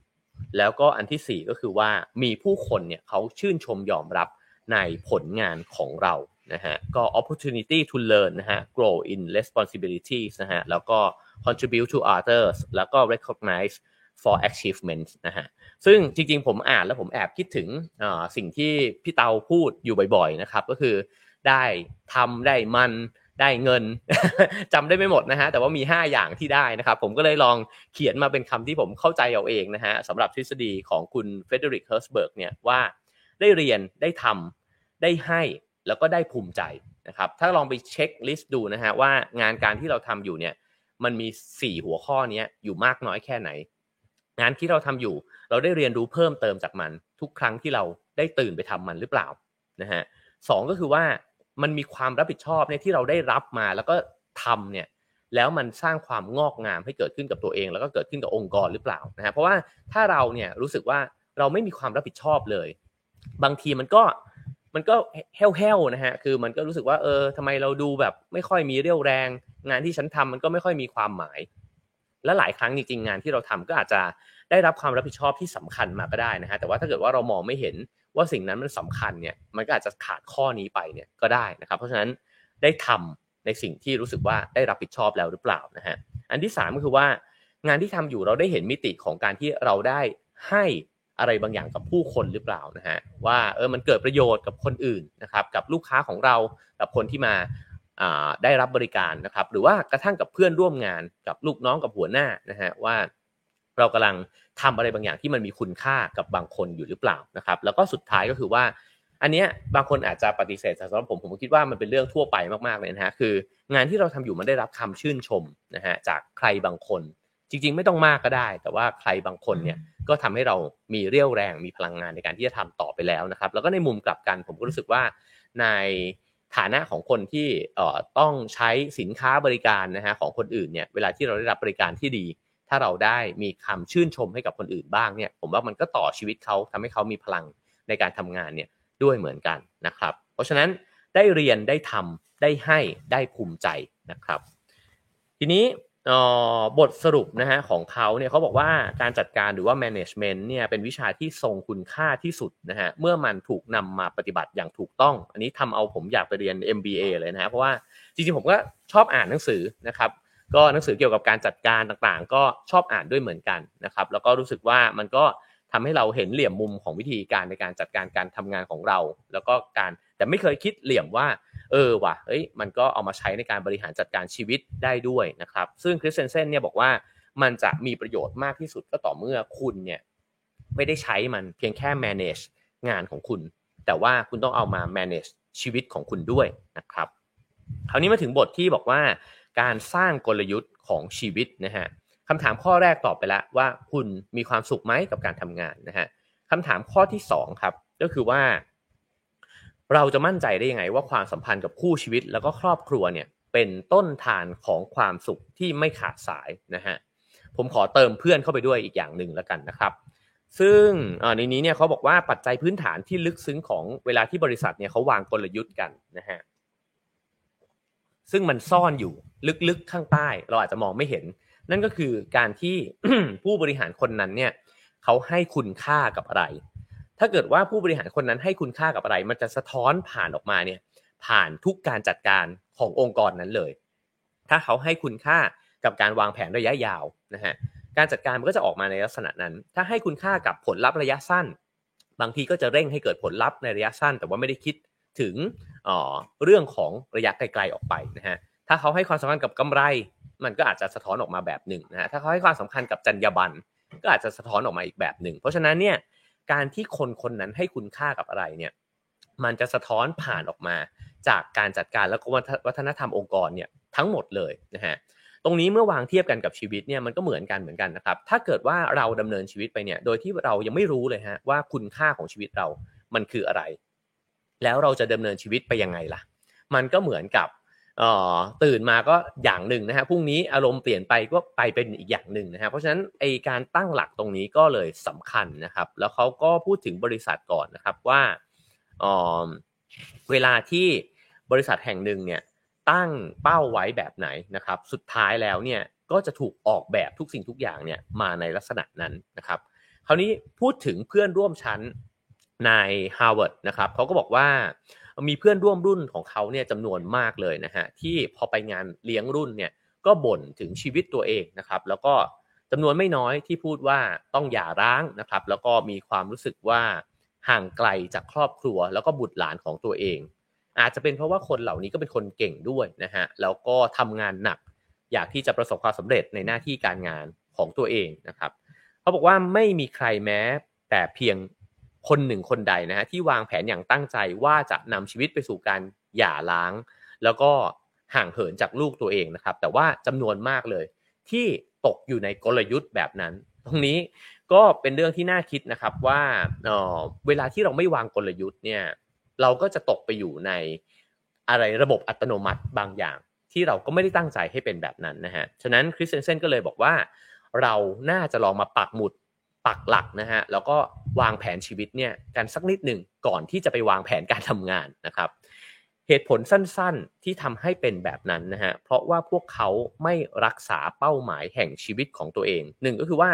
Speaker 1: แล้วก็อันที่สี่ก็คือว่ามีผู้คนเนี่ยเขาชื่นชมยอมรับในผลงานของเรานะฮะก็ opportunity to learn นะฮะ grow in responsibilities นะฮะแล้วก็ contribute to others แล้วก็ recognize for achievements นะฮะซึ่งจริงๆผมอ่านแล้วผมแอบคิดถึงสิ่งที่พี่เตาพูดอยู่บ่อยๆนะครับก็คือได้ทำได้มัน ได้เงินจำได้ไม่หมดนะฮะแต่ว่ามี 5 อย่างที่ได้นะครับ ผมก็เลยลองเขียนมาเป็นคำที่ผมเข้าใจเอาเองนะฮะสำหรับทฤษฎีของคุณเฟรเดอริกเฮิร์ซเบิร์กเนี่ยว่าได้เรียนได้ทำได้ให้แล้วก็ได้ภูมิใจนะครับถ้าลองไป checklist ดูนะฮะว่างานการที่เราทำอยู่เนี่ยมันมี 4 หัวข้อนี้อยู่มากน้อยแค่ไหน งานที่เราทำอยู่ เราได้เรียนรู้เพิ่มเติมจากมัน ทุกครั้งที่เราได้ตื่นไปทำมันหรือเปล่านะฮะสก็คือว่า มันมีความรับผิดชอบเนี่ยที่เราได้รับมาแล้วก็ทำเนี่ยแล้วมันสร้างความงอกงามให้เกิดขึ้นกับตัวเอง แล้วก็เกิดขึ้นกับองค์กรหรือเปล่านะฮะเพราะว่าถ้าเราเนี่ยรู้สึกว่าเราไม่มีความรับผิดชอบเลย บางทีมันก็มันก็แห้วๆนะฮะคือมันก็รู้สึกว่าเออทำไมเราดูแบบ ไม่ค่อยมีเรี่ยวแรง งานที่ฉันทำมันก็ไม่ค่อยมีความหมาย และหลายครั้งจริงๆงานที่เราทำก็อาจจะ ได้รับความรับผิดชอบที่สำคัญมาก็ได้นะฮะแต่ว่าถ้าเกิดว่าเรามองไม่เห็นว่าสิ่งนั้นมันสำคัญเนี่ยมันก็อาจจะขาดข้อนี้ไปเนี่ยก็ได้นะครับเพราะฉะนั้นได้ทำในสิ่งที่รู้สึกว่าได้รับผิดชอบแล้วหรือเปล่านะฮะอันที่3ก็คือว่างานที่ทำอยู่เราได้เห็นมิติของการที่เราได้ให้อะไรบางอย่างกับผู้คนหรือเปล่านะฮะว่าเออมันเกิดประโยชน์กับคนอื่นนะครับกับลูกค้าของเรากับคนที่มาได้รับบริการนะครับหรือว่ากระทั่งกับเพื่อนร่วมงานกับลูกน้องกับหัวหน้านะฮะว่า เรากำลังทำอะไรบางอย่างที่มันมีคุณค่ากับบางคนอยู่หรือเปล่านะครับ แล้วก็สุดท้ายก็คือว่า อันเนี้ยบางคนอาจจะปฏิเสธแต่สำหรับผมผมคิดว่ามันเป็นเรื่องทั่วไปมากๆเลยนะฮะคือ งานที่เราทำอยู่มันได้รับคำชื่นชมนะฮะจากใครบางคน จริง ๆ ไม่ต้องมากก็ได้ แต่ว่าใครบางคนเนี่ยก็ทำให้เรามีเรี่ยวแรงมีพลังงานในการที่จะทำต่อไปแล้วนะครับ แล้วก็ในมุมกลับกันผมก็รู้สึกว่าในฐานะของคนที่ต้องใช้สินค้าบริการนะฮะของคนอื่นเนี่ยเวลาที่เราได้รับบริการที่ดี ถ้าเราได้มีคำชื่นชมให้กับคนอื่นบ้างเนี่ย ผมว่ามันก็ต่อชีวิตเขาทำให้เขามีพลังในการทำงานเนี่ยด้วยเหมือนกันนะครับ เพราะฉะนั้นได้เรียนได้ทำได้ให้ได้ภูมิใจนะครับ ทีนี้บทสรุปนะฮะของเขาเนี่ยเขาบอกว่าการจัดการหรือว่า management เนี่ยเป็นวิชาที่ทรงคุณค่าที่สุดนะฮะเมื่อมันถูกนำมาปฏิบัติอย่างถูกต้อง อันนี้ทำเอาผมอยากไปเรียน MBA เลยนะฮะเพราะว่าจริงๆผมก็ชอบอ่านหนังสือนะครับ ก็หนังสือเกี่ยวกับการจัดการต่างๆ ก็ชอบอ่านด้วยเหมือนกันนะครับ แล้วก็รู้สึกว่ามันก็ทำให้เราเห็นเหลี่ยมมุมของวิธีการในการจัดการการทำงานของเรา แล้วก็การแต่ไม่เคยคิดเหลี่ยมว่า เออว่ะเฮ้ยมันก็เอามาใช้ในการบริหารจัดการชีวิตได้ด้วยนะครับ ซึ่งคริสเซนเซนเนี่ยบอกว่ามันจะมีประโยชน์มากที่สุดก็ต่อเมื่อคุณเนี่ยไม่ได้ใช้มันเพียงแค่ manage งานของคุณ แต่ว่าคุณต้องเอามา manage ชีวิตของคุณด้วยนะครับ คราวนี้มาถึงบทที่บอกว่า การสร้างกลยุทธ์ของชีวิตนะฮะคำถามข้อแรกตอบไปแล้วว่าคุณมีความสุขไหมกับการทำงานนะฮะคำถามข้อที่2ครับก็คือว่า เราจะมั่นใจได้ยังไงว่าความสัมพันธ์กับคู่ชีวิต แล้วก็ครอบครัวเนี่ยเป็นต้นทานของความสุขที่ไม่ขาดสายนะฮะผมขอเติมเพื่อนเข้าไปด้วยอีกอย่างหนึ่งแล้วกันนะครับ ซึ่งในนี้เนี่ยเขาบอกว่าปัจจัยพื้นฐานที่ลึกซึ้งของเวลาที่บริษัทเนี่ยเขาวางกลยุทธ์กันนะฮะ ซึ่งมันซ่อนอยู่ลึกๆข้างใต้ เราอาจจะมองไม่เห็น นั่นก็คือการที่ผู้บริหารคนนั้นเนี่ยเขาให้คุณค่ากับอะไร ถ้าเกิดว่าผู้บริหารคนนั้นให้คุณค่ากับอะไร มันจะสะท้อนผ่านออกมาเนี่ยผ่านทุกการจัดการขององค์กรนั้นเลย ถ้าเขาให้คุณค่ากับการวางแผนระยะยาวนะฮะการจัดการมันก็จะออกมาในลักษณะนั้น ถ้าให้คุณค่ากับผลลัพธ์ระยะสั้น บางทีก็จะเร่งให้เกิดผลลัพธ์ในระยะสั้น แต่ว่าไม่ได้คิด ถึงเรื่องของระยะไกลๆออกไปนะฮะถ้าเขาให้ความสำคัญกับกำไร มันก็อาจจะสะท้อนออกมาแบบหนึ่งนะฮะถ้าเขาให้ความสำคัญกับจรรยาบรรณก็อาจจะสะท้อนออกมาอีกแบบหนึ่ง เพราะฉะนั้นเนี่ยการที่คนคนนั้นให้คุณค่ากับอะไรเนี่ยมันจะสะท้อนผ่านออกมาจากการจัดการแล้วก็วัฒนธรรมองค์กรเนี่ยทั้งหมดเลยนะฮะตรงนี้เมื่อวางเทียบกันกับชีวิตเนี่ยมันก็เหมือนกันเหมือนกันนะครับถ้าเกิดว่าเราดำเนินชีวิตไปเนี่ยโดยที่เรายังไม่รู้เลยฮะว่าคุณค่าของชีวิตเรามันคืออะไร แล้วเราจะดำเนินชีวิตไปยังไงล่ะ มันก็เหมือนกับตื่นมาก็อย่างหนึ่งนะฮะพรุ่งนี้อารมณ์เปลี่ยนไปก็ไปเป็นอีกอย่างหนึ่งนะฮะเพราะฉะนั้นไอการตั้งหลักตรงนี้ก็เลยสำคัญนะครับ แล้วเขาก็พูดถึงบริษัทก่อนนะครับว่าเวลาที่บริษัทแห่งหนึ่งเนี่ยตั้งเป้าไว้แบบไหนนะครับ สุดท้ายแล้วเนี่ยก็จะถูกออกแบบทุกสิ่งทุกอย่างเนี่ยมาในลักษณะนั้นนะครับ คราวนี้พูดถึงเพื่อนร่วมชั้น ใน Harvard นะครับเขาก็บอกว่ามีเพื่อนร่วมรุ่นของเขาเนี่ยจำนวนมากเลยนะฮะที่พอไปงานเลี้ยงรุ่นเนี่ยก็บ่นถึงชีวิตตัวเองนะครับ แล้วก็จำนวนไม่น้อยที่พูดว่าต้องหย่าร้างนะครับ แล้วก็มีความรู้สึกว่าห่างไกลจากครอบครัว แล้วก็บุตรหลานของตัวเอง อาจจะเป็นเพราะว่าคนเหล่านี้ก็เป็นคนเก่งด้วยนะฮะแล้วก็ทำงานหนัก อยากที่จะประสบความสำเร็จในหน้าที่การงานของตัวเองนะครับเขาบอกว่าไม่มีใครแม้แต่เพียง คนหนึ่งคนใดนะฮะที่วางแผนอย่างตั้งใจว่าจะนำชีวิตไปสู่การหย่าร้าง แล้วก็ห่างเหินจากลูกตัวเองนะครับ แต่ว่าจำนวนมากเลย ที่ตกอยู่ในกลยุทธ์แบบนั้น ตรงนี้ก็เป็นเรื่องที่น่าคิดนะครับว่าเเวลาที่เราไม่วางกลยุทธ์เนี่ยเราก็จะตกไปอยู่ในอะไรระบบอัตโนมัติบางอย่าง ที่เราก็ไม่ได้ตั้งใจให้เป็นแบบนั้นนะฮะ ฉะนั้นคริสเตนเซนก็เลยบอกว่า เราน่าจะลองมาปักหมุด ปักหลักนะฮะแล้วก็วางแผนชีวิตเนี่ยกันสักนิดหนึ่งก่อนที่จะไปวางแผนการทำงานนะครับเหตุผลสั้นๆที่ทำให้เป็นแบบนั้นนะฮะ เพราะว่าพวกเขาไม่รักษาเป้าหมายแห่งชีวิตของตัวเองหนึ่งก็คือว่า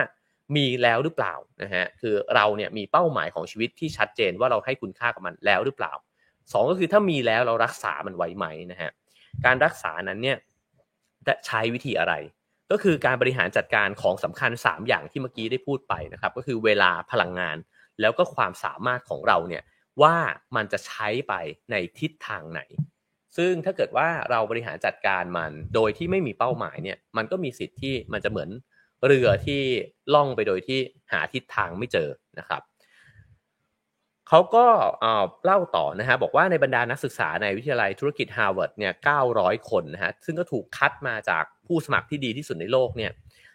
Speaker 1: มีแล้วหรือเปล่านะฮะ คือเราเนี่ยมีเป้าหมายของชีวิตที่ชัดเจนว่าเราให้คุณค่ากับมันแล้วหรือเปล่าสองก็คือถ้ามีแล้วเรารักษามันไว้ไหมนะฮะ การรักษานั้นเนี่ยจะใช้วิธีอะไร ก็คือการบริหารจัดการของสำคัญ 3 อย่างที่เมื่อกี้ได้พูดไปนะครับ ก็คือเวลาพลังงาน แล้วก็ความสามารถของเราเนี่ยว่ามันจะใช้ไปในทิศทางไหน ซึ่งถ้าเกิดว่าเราบริหารจัดการมัน โดยที่ไม่มีเป้าหมายเนี่ย มันก็มีสิทธิ์ที่มันจะเหมือนเรือที่ล่องไปโดยที่หาทิศทางไม่เจอนะครับ เขาก็เล่าต่อนะฮะบอกว่าในบรรดานักศึกษาในวิทยาลัยธุรกิจฮาร์วาร์ดเนี่ย900 คนนะฮะซึ่งก็ถูกคัดมาจากผู้สมัครที่ดีที่สุดในโลกเนี่ย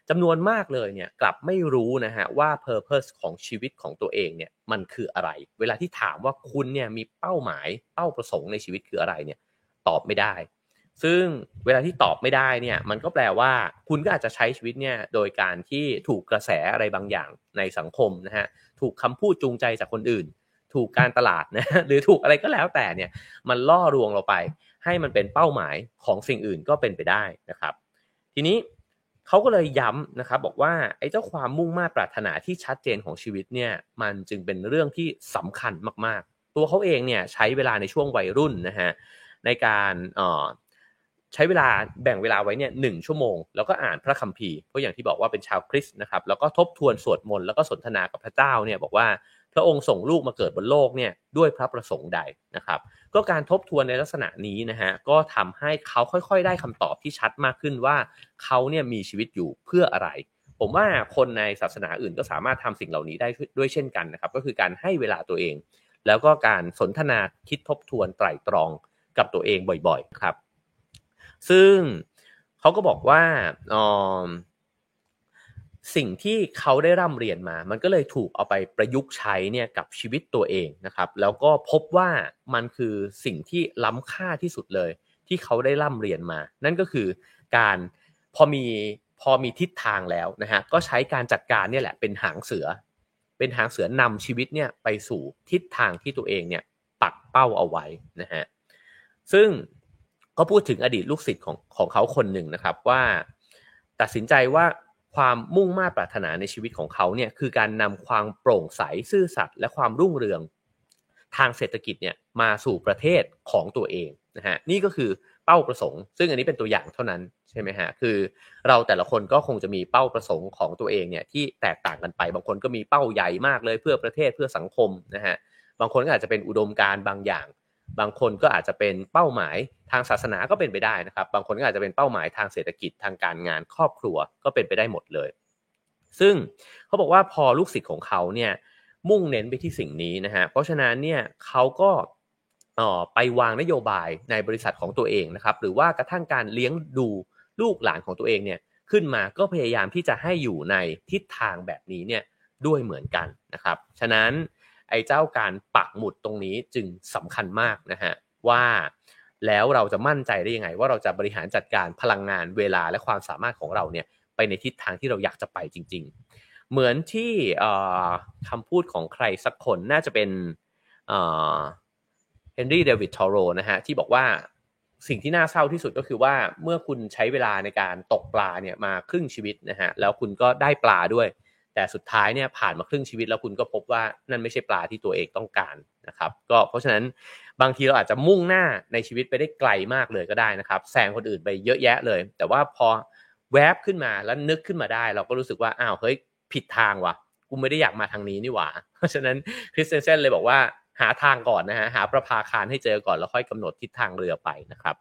Speaker 1: จำนวนมากเลยเนี่ยกลับไม่รู้นะฮะว่า purpose ของชีวิตของตัวเองเนี่ยมันคืออะไร เวลาที่ถามว่าคุณเนี่ยมีเป้าหมายเป้าประสงค์ในชีวิตคืออะไรเนี่ยตอบไม่ได้ ซึ่งเวลาที่ตอบไม่ได้เนี่ยมันก็แปลว่าคุณก็อาจจะใช้ชีวิตเนี่ยโดยการที่ถูกกระแสอะไรบางอย่างในสังคมนะฮะถูกคำพูดจูงใจจากคนอื่น ถูกการตลาดนะหรือถูกอะไรก็แล้วแต่เนี่ยมันล่อลวงเราไป ให้มันเป็นเป้าหมายของสิ่งอื่นก็เป็นไปได้นะครับ ทีนี้เขาก็เลยย้ำนะครับบอกว่าไอ้เจ้าความมุ่งมา่ปรารถนาที่ชัดเจนของชีวิตเนี่ยมันจึงเป็นเรื่องที่สำคัญมากๆ ตัวเขาเองเนี่ยใช้เวลาในช่วงวัยรุ่นนะฮะในการอ่อใช้เวลาแบ่งเวลาไว้เนี่ยหนึ่งชั่วโมง แล้วก็อ่านพระคัมภีร์เพราะอย่างที่บอกว่าเป็นชาวคริสต์นะครับแล้วก็ทบทวนสวดมนต์แล้วก็สนทนากับพระเจ้าเนี่ยบอกว่า พระองค์ส่งลูกมาเกิดบนโลกเนี่ยด้วยพระประสงค์ใดนะครับ ก็การทบทวนในลักษณะนี้นะฮะก็ทำให้เขาค่อยๆ ได้คำตอบที่ชัดมากขึ้นว่าเขาเนี่ยมีชีวิตอยู่เพื่ออะไร ผมว่าคนในศาสนาอื่นก็สามารถทำสิ่งเหล่านี้ได้ด้วยเช่นกันนะครับ ก็คือการให้เวลาตัวเอง แล้วก็การสนทนาคิดทบทวนไตร่ตรองกับตัวเองบ่อยๆครับ ซึ่งเขาก็บอกว่าออ สิ่งที่เขาได้ร่ำเรียนมา มันก็เลยถูกเอาไปประยุกต์ใช้เนี่ยกับชีวิตตัวเองนะครับ แล้วก็พบว่ามันคือสิ่งที่ล้ำค่าที่สุดเลย ที่เขาได้ร่ำเรียนมา นั่นก็คือการพอมีพอมีทิศทางแล้วนะฮะ ก็ใช้การจัดการเนี่ยแหละเป็นหางเสือ เป็นหางเสือนำชีวิตเนี่ยไปสู่ทิศทางที่ตัวเองเนี่ยปักเป้าเอาไว้นะฮะ ซึ่งก็พูดถึงอดีตลูกศิษย์ของของเขาคนหนึ่งนะครับว่า ตัดสินใจว่า ความมุ่งมา่ปรารถนาในชีวิตของเขาเนี่ยคือการนำความโปร่งใสซื่อสัตย์และความรุ่งเรืองทางเศรษฐกิจเนี่ยมาสู่ประเทศของตัวเองนะฮะนี่ก็คือเป้าประสงค์ ซึ่งอันนี้เป็นตัวอย่างเท่านั้นใช่ไหมฮะคือเราแต่ละคนก็คงจะมีเป้าประสงค์ของตัวเองเนี่ยที่แตกต่างกันไป บางคนก็มีเป้าใหญ่มากเลยเพื่อประเทศเพื่อสังคมนะฮะบางคนก็อาจจะเป็นอุดมการบางอย่าง บางคนก็อาจจะเป็นเป้าหมายทางศาสนาก็เป็นไปได้นะครับ บางคนก็อาจจะเป็นเป้าหมายทางเศรษฐกิจทางการงานครอบครัวก็เป็นไปได้หมดเลย ซึ่งเขาบอกว่าพอลูกศิษย์ของเขาเนี่ยมุ่งเน้นไปที่สิ่งนี้นะฮะเพราะฉะนั้นเนี่ยเขาก็ไปวางนโยบายในบริษัทของตัวเองนะครับ หรือว่ากระทั่งการเลี้ยงดูลูกหลานของตัวเองเนี่ยขึ้นมาก็พยายามที่จะให้อยู่ในทิศทางแบบนี้เนี่ยด้วยเหมือนกันนะครับ ฉะนั้น ไอ้เจ้าการปักหมุดตรงนี้จึงสำคัญมากนะฮะว่าแล้วเราจะมั่นใจได้ยังไง ว่าเราจะบริหารจัดการพลังงานเวลาและความสามารถของเราเนี่ยไปในทิศทางที่เราอยากจะไปจริง ๆ เหมือนที่คำพูดของใครสักคนน่าจะเป็นเฮนรี่เดวิดทอโรนะฮะที่บอกว่าสิ่งที่น่าเศร้าที่สุดก็คือว่าเมื่อคุณใช้เวลาในการตกปลาเนี่ยมาครึ่งชีวิตนะฮะแล้วคุณก็ได้ปลาด้วย แต่สุดท้ายเนี่ยผ่านมาครึ่งชีวิตแล้วคุณก็พบว่านั่นไม่ใช่ปลาที่ตัวเองต้องการนะครับ ก็เพราะฉะนั้นบางทีเราอาจจะมุ่งหน้าในชีวิตไปได้ไกลมากเลยก็ได้นะครับแซงคนอื่นไปเยอะแยะเลย แต่ว่าพอแวบขึ้นมาแล้วนึกขึ้นมาได้ เราก็รู้สึกว่าอ้าวเฮ้ยผิดทางว่ะกูไม่ได้อยากมาทางนี้นี่หว่า เพราะฉะนั้นคริสเตนเซนเลยบอกว่าหาทางก่อนนะฮะหาประภาคารให้เจอก่อนแล้วค่อยกำหนดทิศทางเรือไปนะครับ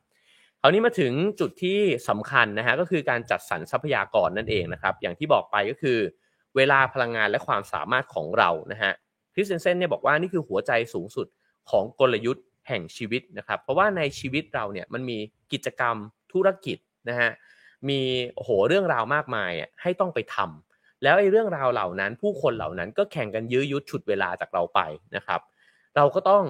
Speaker 1: คราวนี้มาถึงจุดที่สำคัญนะฮะก็คือการจัดสรรทรัพยากรนั่นเองนะครับ อย่างที่บอกไปก็คือ เวลาพลังงานและความสามารถของเรานะฮะคริสเตนเซนเนี่ยบอกว่านี่คือหัวใจสูงสุดของกลยุทธ์แห่งชีวิตนะครับเพราะว่าในชีวิตเราเนี่ยมันมีกิจกรรมธุรกิจนะฮะมีโหเรื่องราวมากมายให้ต้องไปทำแล้วไอ้เรื่องราวเหล่านั้น ผู้คนเหล่านั้นก็แข่งกันยื้อยุดฉุดเวลาจากเราไปนะครับ เราก็ต้อง